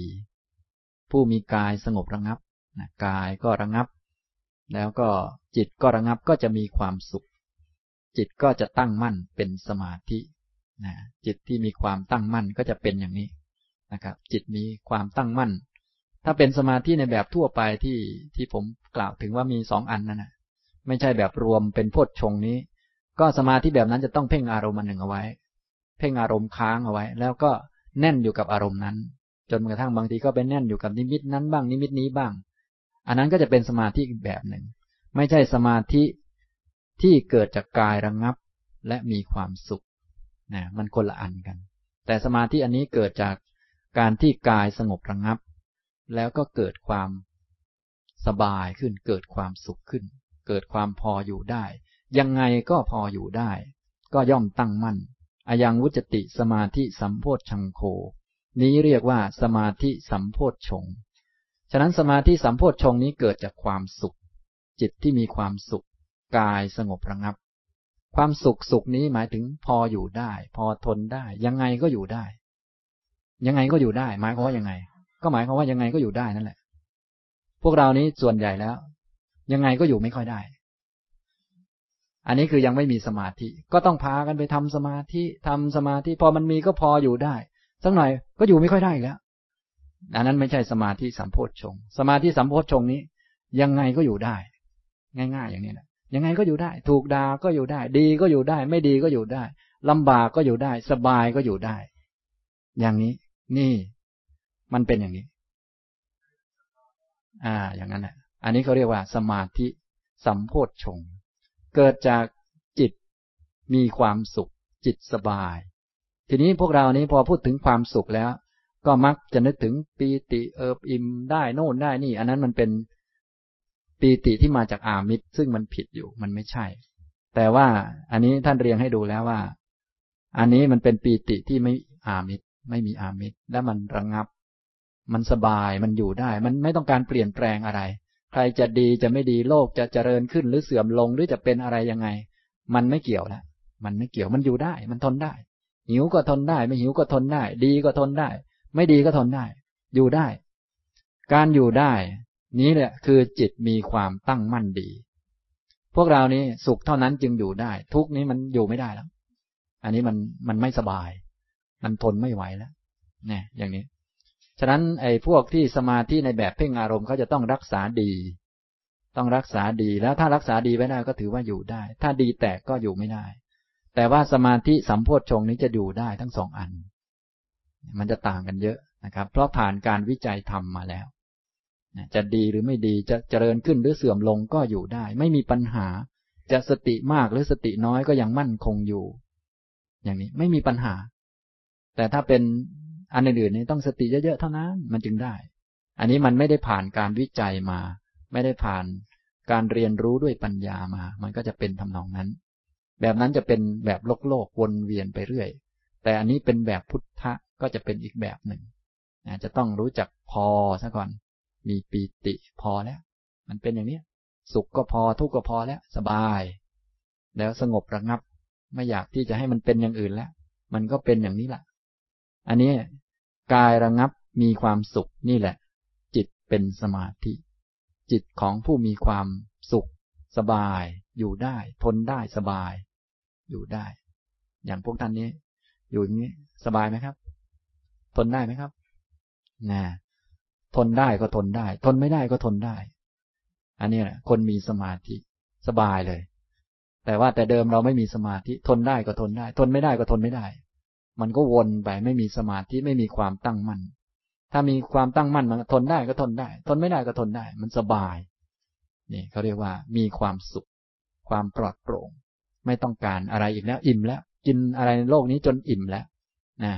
ผู้มีกายสงบระงับนะกายก็ระงับ แล้วก็จิตก็ระงับก็จะมีความสุข จิตก็จะตั้งมั่นเป็นสมาธินะจิตที่มีความตั้งมั่นก็จะเป็นอย่างนี้นะครับ จิตมีความตั้งมั่น ถ้าเป็นสมาธิในแบบทั่วไปที่ที่ผมกล่าวถึงว่ามีสองอันนั่นนะไม่ใช่แบบรวมเป็นพจชงนี้ ก็สมาธิแบบนั้นจะต้องเพ่งอารมณ์อันหนึ่งเอาไว้ เพ่งอารมณ์ค้างเอาไว้ แล้วก็แน่นอยู่กับอารมณ์นั้น จนกระทั่งบางทีก็ไปแน่นอยู่กับนิมิตนั้นบ้างนิมิตนี้บ้าง อันนั้นก็จะเป็นสมาธิอีกแบบหนึ่ง ไม่ใช่สมาธิที่เกิดจากกายระงงับและมีความสุขนะมันคนละอันกัน แต่สมาธิอันนี้เกิดจากการที่กายสงบระงงับ แล้วก็เกิดความสบายขึ้น เกิดความสุขขึ้น เกิดความพออยู่ได้ ยังไงก็พออยู่ได้ ก็ย่อมตั้งมั่นอายังวุจติสมาธิสัมโพชชังโค นี้เรียกว่าสมาธิสัมโพชชงฉะนั้นสมาธิสัมโพชฌงนี้เกิดจากความสุข จิตที่มีความสุข กายสงบระงับ ความสุขสุขนี้หมายถึงพออยู่ได้ พอทนได้ ยังไงก็อยู่ได้ ยังไงก็อยู่ได้ หมายความว่ายังไง ก็หมายความว่ายังไงก็อยู่ได้นั่นแหละ พวกเรานี้ส่วนใหญ่แล้ว ยังไงก็อยู่ไม่ค่อยได้ อันนี้คือยังไม่มีสมาธิ ก็ต้องพากันไปทำสมาธิทำสมาธิ พอมันมีก็พออยู่ได้ สักหน่อยก็อยู่ไม่ค่อยได้แล้วอันนั้นไม่ใช่สมาธิสัมโพชฌงสมาธิสัมโพชฌงนี้ ยังไงก็อยู่ได้ ง่ายๆ อย่างนี้แหละยังไงก็อยู่ได้ ถูกด่าก็อยู่ได้ ดีก็อยู่ได้ ไม่ดีก็อยู่ได้ลำบากก็อยู่ได้ สบายก็อยู่ได้ อย่างนี้ นี่ มันเป็นอย่างนี้ อ่า อย่างนั้นแหละอันนี้เขาเรียกว่า สมาธิสัมโพชง เกิดจากจิตมีความสุข จิตสบาย ทีนี้พวกเรานี้พอพูดถึงความสุขแล้ว ก็มักจะนึกถึงปีติเอิบอิ่มได้โน่นได้นี่ อันนั้นมันเป็นปีติที่มาจากอามิตรซึ่งมันผิดอยู่มันไม่ใช่ แต่ว่าอันนี้ท่านเรียงให้ดูแล้วว่า อันนี้มันเป็นปีติที่ไม่อามิตรไม่มีอามิตรและมันระงงับ มันสบายมันอยู่ได้ มันไม่ต้องการเปลี่ยนแปลงอะไร ใครจะดีจะไม่ดีโลกจะเจริญขึ้นหรือเสื่อมลงหรือจะเป็นอะไรยังไง มันไม่เกี่ยวแล้วมันไม่เกี่ยวมันอยู่ได้ มันทนได้ หิวก็ทนได้ ไม่หิวก็ทนได้ ดีก็ทนได้ ไม่ดีก็ทนได้ อยู่ได้ การอยู่ได้ นี้แหละคือจิตมีความตั้งมั่นดี พวกเรานี้สุขเท่านั้นจึงอยู่ได้ ทุกนี้มันอยู่ไม่ได้แล้ว อันนี้มันมันไม่สบาย มันทนไม่ไหวแล้วเนี่ยอย่างนี้ ฉะนั้นไอ้พวกที่สมาธิในแบบเพ่งอารมณ์เขาจะต้องรักษาดี ต้องรักษาดีแล้วถ้ารักษาดีไว้ได้ก็ถือว่าอยู่ได้ ถ้าดีแตกก็อยู่ไม่ได้ แต่ว่าสมาธิสัมโพชฌงนี้จะอยู่ได้ทั้งสองอัน มันจะต่างกันเยอะนะครับ เพราะผ่านการวิจัยทำมาแล้วจะดีหรือไม่ดีจะเจริญขึ้นหรือเสื่อมลงก็อยู่ได้ ไม่มีปัญหา จะสติมากหรือสติน้อยก็ยังมั่นคงอยู่ อย่างนี้ไม่มีปัญหา แต่ถ้าเป็น อันอื่นๆนี่ต้องสติเยอะๆเท่านั้นมันจึงได้ อันนี้มันไม่ได้ผ่านการวิจัยมา ไม่ได้ผ่านการเรียนรู้ด้วยปัญญามา มันก็จะเป็นทำนองนั้น แบบนั้นจะเป็นแบบโลกโลกวนเวียนไปเรื่อย แต่อันนี้เป็นแบบพุทธะก็จะเป็นอีกแบบหนึ่งจะต้องรู้จักพอซะก่อน มีปีติพอแล้ว มันเป็นอย่างนี้สุขก็พอทุกข์ก็พอแล้ว สบาย แล้วสงบระงับ ไม่อยากที่จะให้มันเป็นอย่างอื่นแล้ว มันก็เป็นอย่างนี้แหละอันนี้ กายระงับมีความสุขนี่แหละ จิตเป็นสมาธิ จิตของผู้มีความสุข สบาย อยู่ได้ ทนได้สบาย อยู่ได้ อย่างพวกท่านนี้ อยู่อย่างนี้สบายไหมครับ ทนได้ไหมครับนะทนได้ก็ทนได้ ทนไม่ได้ก็ทนได้ อันนี้แหละคนมีสมาธิสบายเลย แต่ว่าแต่เดิมเราไม่มีสมาธิ ทนได้ก็ทนได้ ทนไม่ได้ก็ทนไม่ได้ มันก็วนไปไม่มีสมาธิไม่มีความตั้งมั่น ถ้ามีความตั้งมั่นมันทนได้ก็ทนได้ ทนไม่ได้ก็ทนได้ มันสบายนี่เขาเรียกว่ามีความสุข ความปลอดโปร่ง ไม่ต้องการอะไรอีกแล้ว อิ่มแล้ว กินอะไรในโลกนี้จนอิ่มแล้วนะ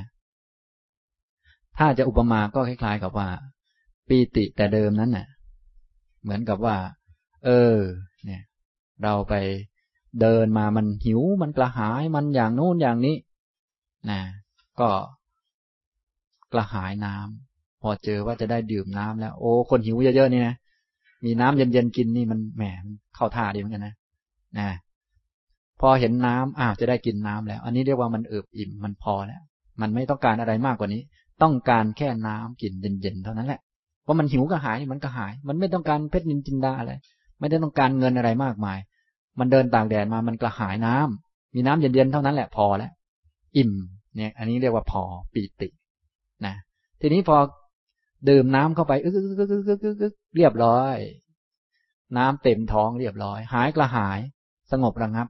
ถ้าจะอุปมาก็คล้าย ๆ กับว่า ปีติแต่เดิมนั้นน่ะ เหมือนกับว่า เออ เนี่ย เราไปเดินมามันหิวมันกระหายมันอย่างโน้นอย่างนี้ นะก็กระหายน้ำพอเจอว่าจะได้ดื่มน้ำแล้ว โอ้ คนหิวเยอะๆนี่นะมีน้ำเย็นๆกินนี่มันแหมเข้าท่าดีเหมือนกันนะนะพอเห็นน้ำอ้าวจะได้กินน้ำแล้ว อันนี้เรียกว่ามันเอิบอิ่มมันพอแล้วมันไม่ต้องการอะไรมากกว่านี้ ต้องการแค่น้ำกินเย็นๆเท่านั้นแหละว่ามันหิวก็หายมันก็หาย มันไม่ต้องการเพชรนินจินดาอะไร ไม่ได้ต้องการเงินอะไรมากมาย มันเดินต่ากแดดมามันกระหายน้ำมีน้ำเย็นๆเท่านั้นแหละพอแล้ว อิ่ม เนี่ย อันนี้เรียกว่าพอปีติ นะ ทีนี้พอดื่มน้ำเข้าไปอึกอึกอึกอึกอึกอึกเรียบร้อย น้ำเต็มท้องเรียบร้อย หายกระหาย สงบระงับ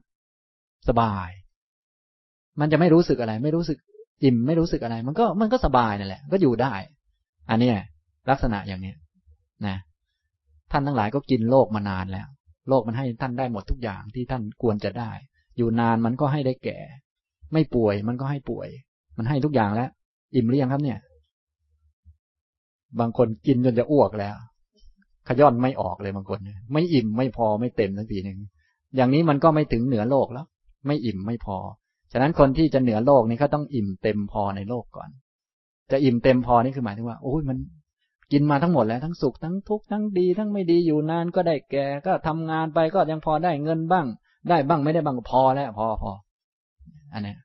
สบาย มันจะไม่รู้สึกอะไร ไม่รู้สึกอิ่มไม่รู้สึกอะไร มันก็มันก็สบายนั่นแหละ ก็อยู่ได้ อันนี้ลักษณะอย่างนี้นะ ท่านทั้งหลายก็กินโลกมานานแล้ว โลกมันให้ท่านได้หมดทุกอย่างที่ท่านควรจะได้ อยู่นานมันก็ให้ได้แก่ ไม่ป่วยมันก็ให้ป่วย มันให้ทุกอย่างแล้ว อิ่มหรือยังครับเนี่ย บางคนกินจนจะอ้วกแล้ว ขย้อนไม่ออกเลยบางคนไม่อิ่มไม่พอไม่เต็มทั้งทีหนึ่งอย่างนี้มันก็ไม่ถึงเหนือโลกแล้ว ไม่อิ่มไม่พอ ฉะนั้นคนที่จะเหนือโลกนี้เขาต้องอิ่มเต็มพอในโลกก่อน จะอิ่มเต็มพอนี่คือหมายถึงว่าโอ้ยมันกินมาทั้งหมดแล้วทั้งสุขทั้งทุกข์ทั้งดี ทั้งไม่ดีอยู่นานก็ได้แก่ก็ทำงานไปก็ยังพอได้เงินบ้าง ได้บ้างไม่ได้บ้างก็พอแล้วพอพอ อันนี้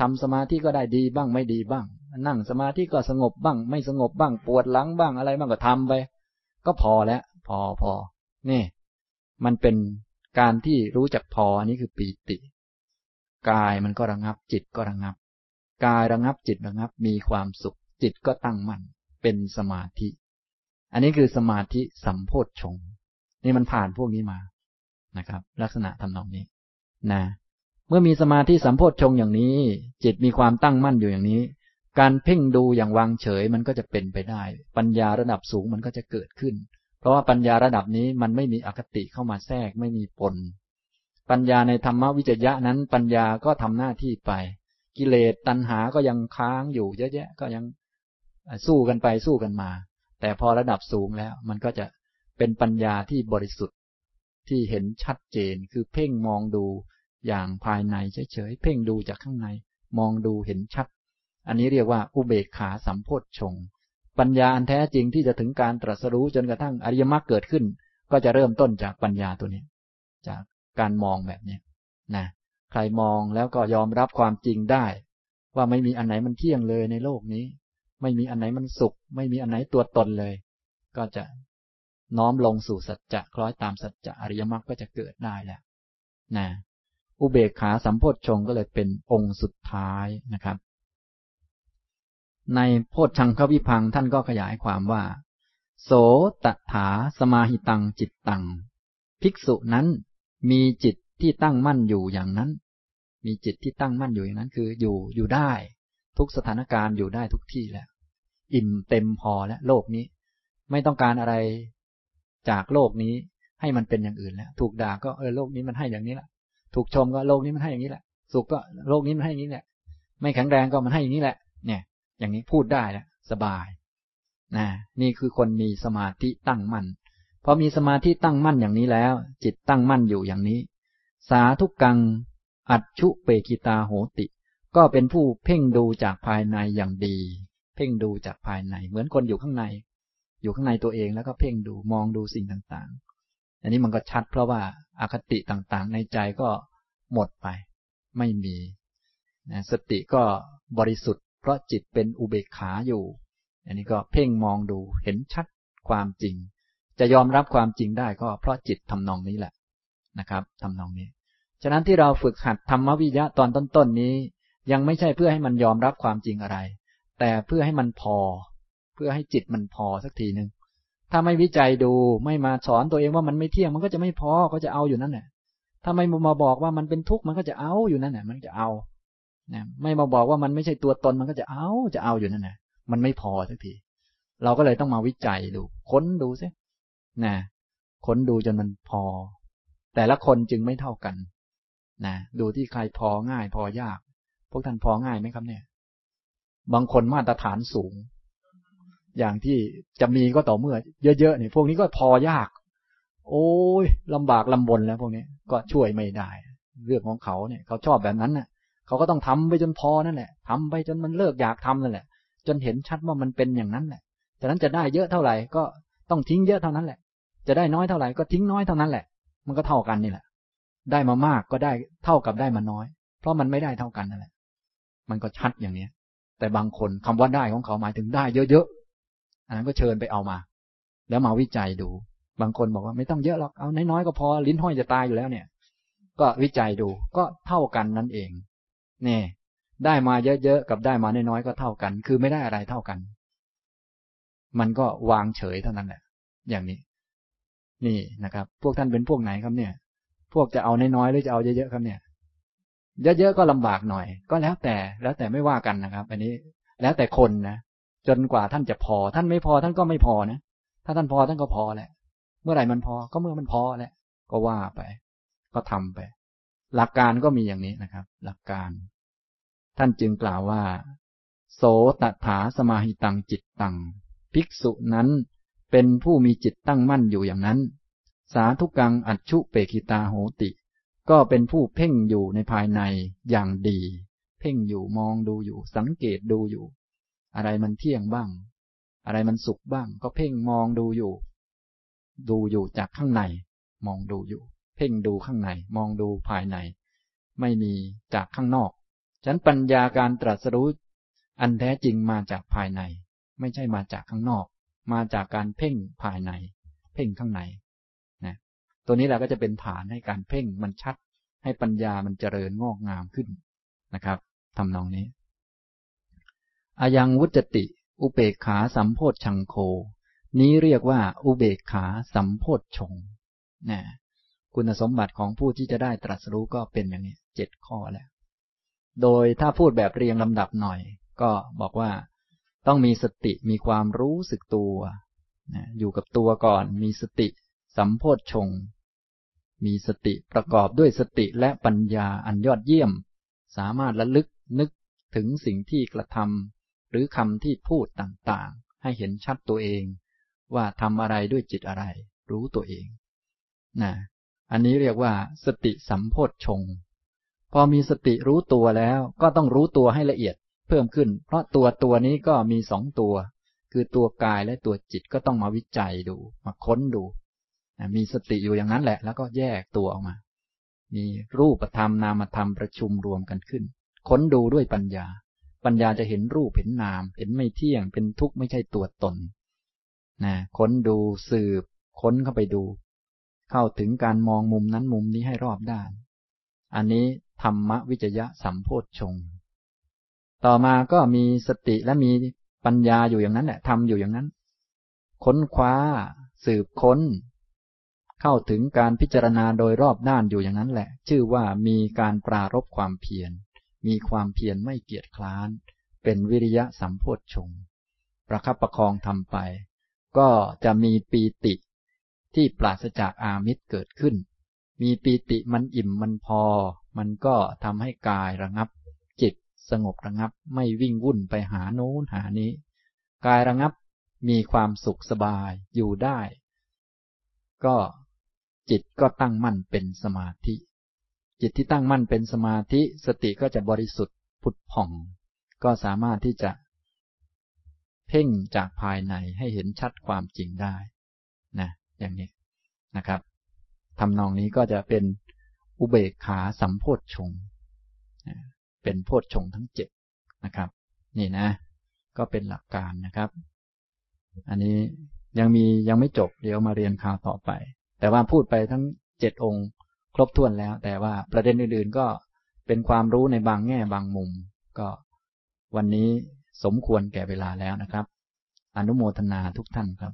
ทำสมาธิก็ได้ดีบ้างไม่ดีบ้าง นั่งสมาธิก็สงบบ้าง ไม่สงบบ้าง ปวดหลังบ้างอะไรบ้างก็ทำไป ก็พอแล้ว พอพอนี่ มันเป็นการที่รู้จักพออันนี้คือปีติ กายมันก็ระงับ จิตก็ระงับ กายระงับจิตระงับ มีความสุข จิตก็ตั้งมั่นเป็นสมาธิ อันนี้คือสมาธิสัมโพธชงนี่มันผ่านพวกนี้มานะครับ ลักษณะทำนองนี้ นะ เมื่อมีสมาธิสัมโพธชงอย่างนี้ จิตมีความตั้งมั่นอยู่อย่างนี้ การเพ่งดูอย่างวางเฉยมันก็จะเป็นไปได้ ปัญญาระดับสูงมันก็จะเกิดขึ้น เพราะว่าปัญญาระดับนี้มันไม่มีอคติเข้ามาแทรกไม่มีปน ปัญญาในธรรมวิจยะนั้น ปัญญาก็ทำหน้าที่ไป กิเลสตัณหาก็ยังค้างอยู่เยอะแยะก็ยังสู้กันไปสู้กันมา แต่พอระดับสูงแล้ว มันก็จะเป็นปัญญาที่บริสุทธิ์ที่เห็นชัดเจนคือเพ่งมองดู อย่างภายในเฉยๆ เพ่งดูจากข้างใน มองดูเห็นชัด อันนี้เรียกว่าอุเบกขาสัมโพธชงปัญญาอันแท้จริงที่จะถึงการตรัสรู้จนกระทั่งอริยมรรคเกิดขึ้น ก็จะเริ่มต้นจากปัญญาตัวนี้ จากการมองแบบนี้นะใครมองแล้วก็ยอมรับความจริงได้ ว่าไม่มีอันไหนมันเที่ยงเลยในโลกนี้ ไม่มีอันไหนมันสุข ไม่มีอันไหนตัวตนเลย ก็จะน้อมลงสู่สัจจะคล้อยตามสัจจะอริยมรรคก็จะเกิดได้แล้วนะ อุเบกขาสัมโพชฌงก็เลยเป็นองค์สุดท้ายนะครับ ในโพชฌังควิพังท่านก็ขยายความว่า โสตถาสมาหิตังจิตตัง ภิกษุนั้นมีจิตที่ตั้งมั่นอยู่อย่างนั้น มีจิตที่ตั้งมั่นอยู่อย่างนั้น คืออยู่อยู่ได้ ทุกสถานการณ์อยู่ได้ทุกที่แล้ว อิ่มเต็มพอแล้วโลกนี้ ไม่ต้องการอะไรจากโลกนี้ให้มันเป็นอย่างอื่นแล้ว ถูกด่าก็เออโลกนี้มันให้อย่างนี้ละ ถูกชมก็โลกนี้มันให้อย่างนี้แหละ สุขก็โลกนี้มันให้อย่างนี้แหละ ไม่แข็งแรงก็มันให้อย่างนี้แหละ เนี่ย อย่างนี้พูดได้แล้วสบายนะนี่คือคนมีสมาธิตั้งมั่นพอมีสมาธิตั้งมั่นอย่างนี้แล้ว จิตตั้งมั่นอยู่อย่างนี้ สาธุกัง อัจชุเปกิตาโหติ ก็เป็นผู้เพ่งดูจากภายในอย่างดี เพ่งดูจากภายใน เหมือนคนอยู่ข้างใน อยู่ข้างในตัวเองแล้วก็เพ่งดูมองดูสิ่งต่างๆ อันนี้มันก็ชัดเพราะว่าอาคติต่างๆ ในใจก็หมดไป ไม่มีนะสติก็บริสุทธิ์ เพราะจิตเป็นอุเบกขาอยู่ อันนี้ก็เพ่งมองดูเห็นชัดความจริง จะยอมรับความจริงได้ก็เพราะจิตทำนองนี้แหละนะครับทำนองนี้ ฉะนั้นที่เราฝึกหัดธรรมวิยะตอนต้นๆนี้ ยังไม่ใช่เพื่อให้มันยอมรับความจริงอะไร แต่เพื่อให้มันพอ เพื่อให้จิตมันพอสักทีหนึ่ง ถ้าไม่วิจัยดูไม่มาสอนตัวเองว่ามันไม่เที่ยงมันก็จะไม่พอก็จะเอาอยู่นั่นแหละถ้าไม่มาบอกว่ามันเป็นทุกข์มันก็จะเอาอยู่นั่นแหละมันจะเอานะไม่มาบอกว่ามันไม่ใช่ตัวตนมันก็จะเอาจะเอาอยู่นั่นแหละมันไม่พอสักทีเราก็เลยต้องมาวิจัยดู ค้นดูซินะค้นดูจนมันพอ แต่ละคนจึงไม่เท่ากันนะดูที่ใครพอง่ายพอยาก พวกท่านพอง่ายไหมครับเนี่ย บางคนมาตรฐานสูง อย่างที่จะมีก็ต่อเมื่อ เยอะๆเนี่ยพวกนี้ก็พอยาก โอ้ยลำบากลำบนแล้วพวกนี้ก็ช่วยไม่ได้ เรื่องของเขาเนี่ย เขาชอบแบบนั้นน่ะ เขาก็ต้องทำไปจนพอนั่นแหละทำไปจนมันเลิกอยากทำนั่นแหละ จนเห็นชัดว่ามันเป็นอย่างนั้นแหละฉะนั้นจะได้เยอะเท่าไหร่ก็ต้องทิ้งเยอะเท่านั้นแหละ จะได้น้อยเท่าไหร่ก็ทิ้งน้อยเท่านั้นแหละ มันก็เท่ากันนี่แหละ ได้มามากก็ได้เท่ากับได้มาน้อย เพราะมันไม่ได้เท่ากันนั่นแหละ มันก็ชัดอย่างเนี้ยแต่บางคนคำว่าได้ของเขาหมายถึงได้เยอะ อันนั้นก็เชิญไปเอามา แล้วมาวิจัยดู บางคนบอกว่าไม่ต้องเยอะหรอกเอาน้อยๆก็พอลิ้นห้อยจะตายอยู่แล้วเนี่ย ก็วิจัยดูก็เท่ากันนั่นเองนี่ได้มาเยอะๆกับได้มาน้อยๆก็เท่ากัน คือไม่ได้อะไรเท่ากัน มันก็วางเฉยเท่านั้นแหละ อย่างนี้ นี่นะครับ พวกท่านเป็นพวกไหนครับเนี่ย พวกจะเอาน้อยๆหรือจะเอาเยอะๆครับเนี่ยเยอะๆก็ลำบากหน่อย ก็แล้วแต่แล้วแต่ไม่ว่ากันนะครับ อันนี้แล้วแต่คนนะ จนกว่าท่านจะพอ ท่านไม่พอท่านก็ไม่พอนะถ้าท่านพอท่านก็พอแหละ เมื่อไหร่มันพอก็เมื่อมันพอแหละ ก็ว่าไป ก็ทำไป หลักการก็มีอย่างนี้นะครับ หลักการ ท่านจึงกล่าวว่า โสตถาสมาหิตังจิตตังภิกษุนั้นเป็นผู้มีจิตตั้งมั่นอยู่อย่างนั้น สาธุกังอัจฉุเปกิตาโหติ ก็เป็นผู้เพ่งอยู่ในภายในอย่างดี เพ่งอยู่มองดูอยู่ สังเกตดูอยู่ อะไรมันเที่ยงบ้าง อะไรมันสุขบ้าง ก็เพ่งมองดูอยู่ ดูอยู่จากข้างใน มองดูอยู่ เพ่งดูข้างใน มองดูภายใน ไม่มีจากข้างนอกฉันปัญญาการตรัสรู้อันแท้จริงมาจากภายใน ไม่ใช่มาจากข้างนอก มาจากการเพ่งภายใน เพ่งข้างในนะตัวนี้แหละก็จะเป็นฐานให้การเพ่งมันชัด ให้ปัญญามันเจริญงอกงามขึ้นนะครับทำนองนี้ อายังวุจติ อุเบกขาสัมโพธชังโค นี้เรียกว่า อุเบกขาสัมโพธชงนะคุณสมบัติของผู้ที่จะได้ตรัสรู้ก็เป็นอย่างนี้เจ็ดข้อแล้ว โดยถ้าพูดแบบเรียงลำดับหน่อย ก็บอกว่าต้องมีสติมีความรู้สึกตัวนะอยู่กับตัวก่อน มีสติ สัมโพธชง มีสติประกอบด้วยสติและปัญญาอันยอดเยี่ยม สามารถระลึกนึกถึงสิ่งที่กระทำ หรือคำที่พูดต่างๆ ให้เห็นชัดตัวเอง ว่าทำอะไรด้วยจิตอะไร รู้ตัวเองนะอันนี้เรียกว่า สติสัมโพธชง พอมีสติรู้ตัวแล้วก็ต้องรู้ตัวให้ละเอียดเพิ่มขึ้น เพราะตัวตัวนี้ก็มีสองตัว คือตัวกายและตัวจิตก็ต้องมาวิจัยดู มาค้นดูมีสติอยู่อย่างนั้นแหละ แล้วก็แยกตัวออกมา มีรูปธรรมนามธรรมประชุมรวมกันขึ้น ค้นดูด้วยปัญญา ปัญญาจะเห็นรูปเห็นนาม เห็นไม่เที่ยง เป็นทุกข์ไม่ใช่ตัวตนนะค้นดูสืบ ค้นเข้าไปดู เข้าถึงการมองมุมนั้นมุมนี้ให้รอบด้าน อันนี้ธรรมวิจยะสัมโพชฌงต่อมาก็มีสติและมีปัญญาอยู่อย่างนั้นแหละทำอยู่อย่างนั้น ค้นคว้า สืบค้น เข้าถึงการพิจารณาโดยรอบด้านอยู่อย่างนั้นแหละ ชื่อว่ามีการปรารบความเพียร มีความเพียรไม่เกียจคร้าน เป็นวิริยะสัมโพชฌงประคับประคองทำไป ก็จะมีปีติที่ปราศจากอามิตรเกิดขึ้น มีปีติมันอิ่มมันพอ มันก็ทำให้กายระงับ จิตสงบระงับ ไม่วิ่งวุ่นไปหาโน้นหานี้ กายระงับมีความสุขสบายอยู่ได้ ก็จิตก็ตั้งมั่นเป็นสมาธิ จิตที่ตั้งมั่นเป็นสมาธิสติก็จะบริสุทธิ์ผุดผ่อง ก็สามารถที่จะ เพ่งจากภายในให้เห็นชัดความจริงได้นะอย่างนี้นะครับทำนองนี้ก็จะเป็นอุเบกขาสัมโพธชงเป็นโพธชงทั้งเจ็ดนะครับ นี่นะ ก็เป็นหลักการนะครับ อันนี้ยังมียังไม่จบเดี๋ยวมาเรียนข่าวต่อไป แต่ว่าพูดไปทั้งเจ็ดองค์ ครบถ้วนแล้ว แต่ว่าประเด็นอื่นๆก็เป็นความรู้ในบางแง่บางมุม ก็วันนี้สมควรแก่เวลาแล้วนะครับ อนุโมทนาทุกท่านครับ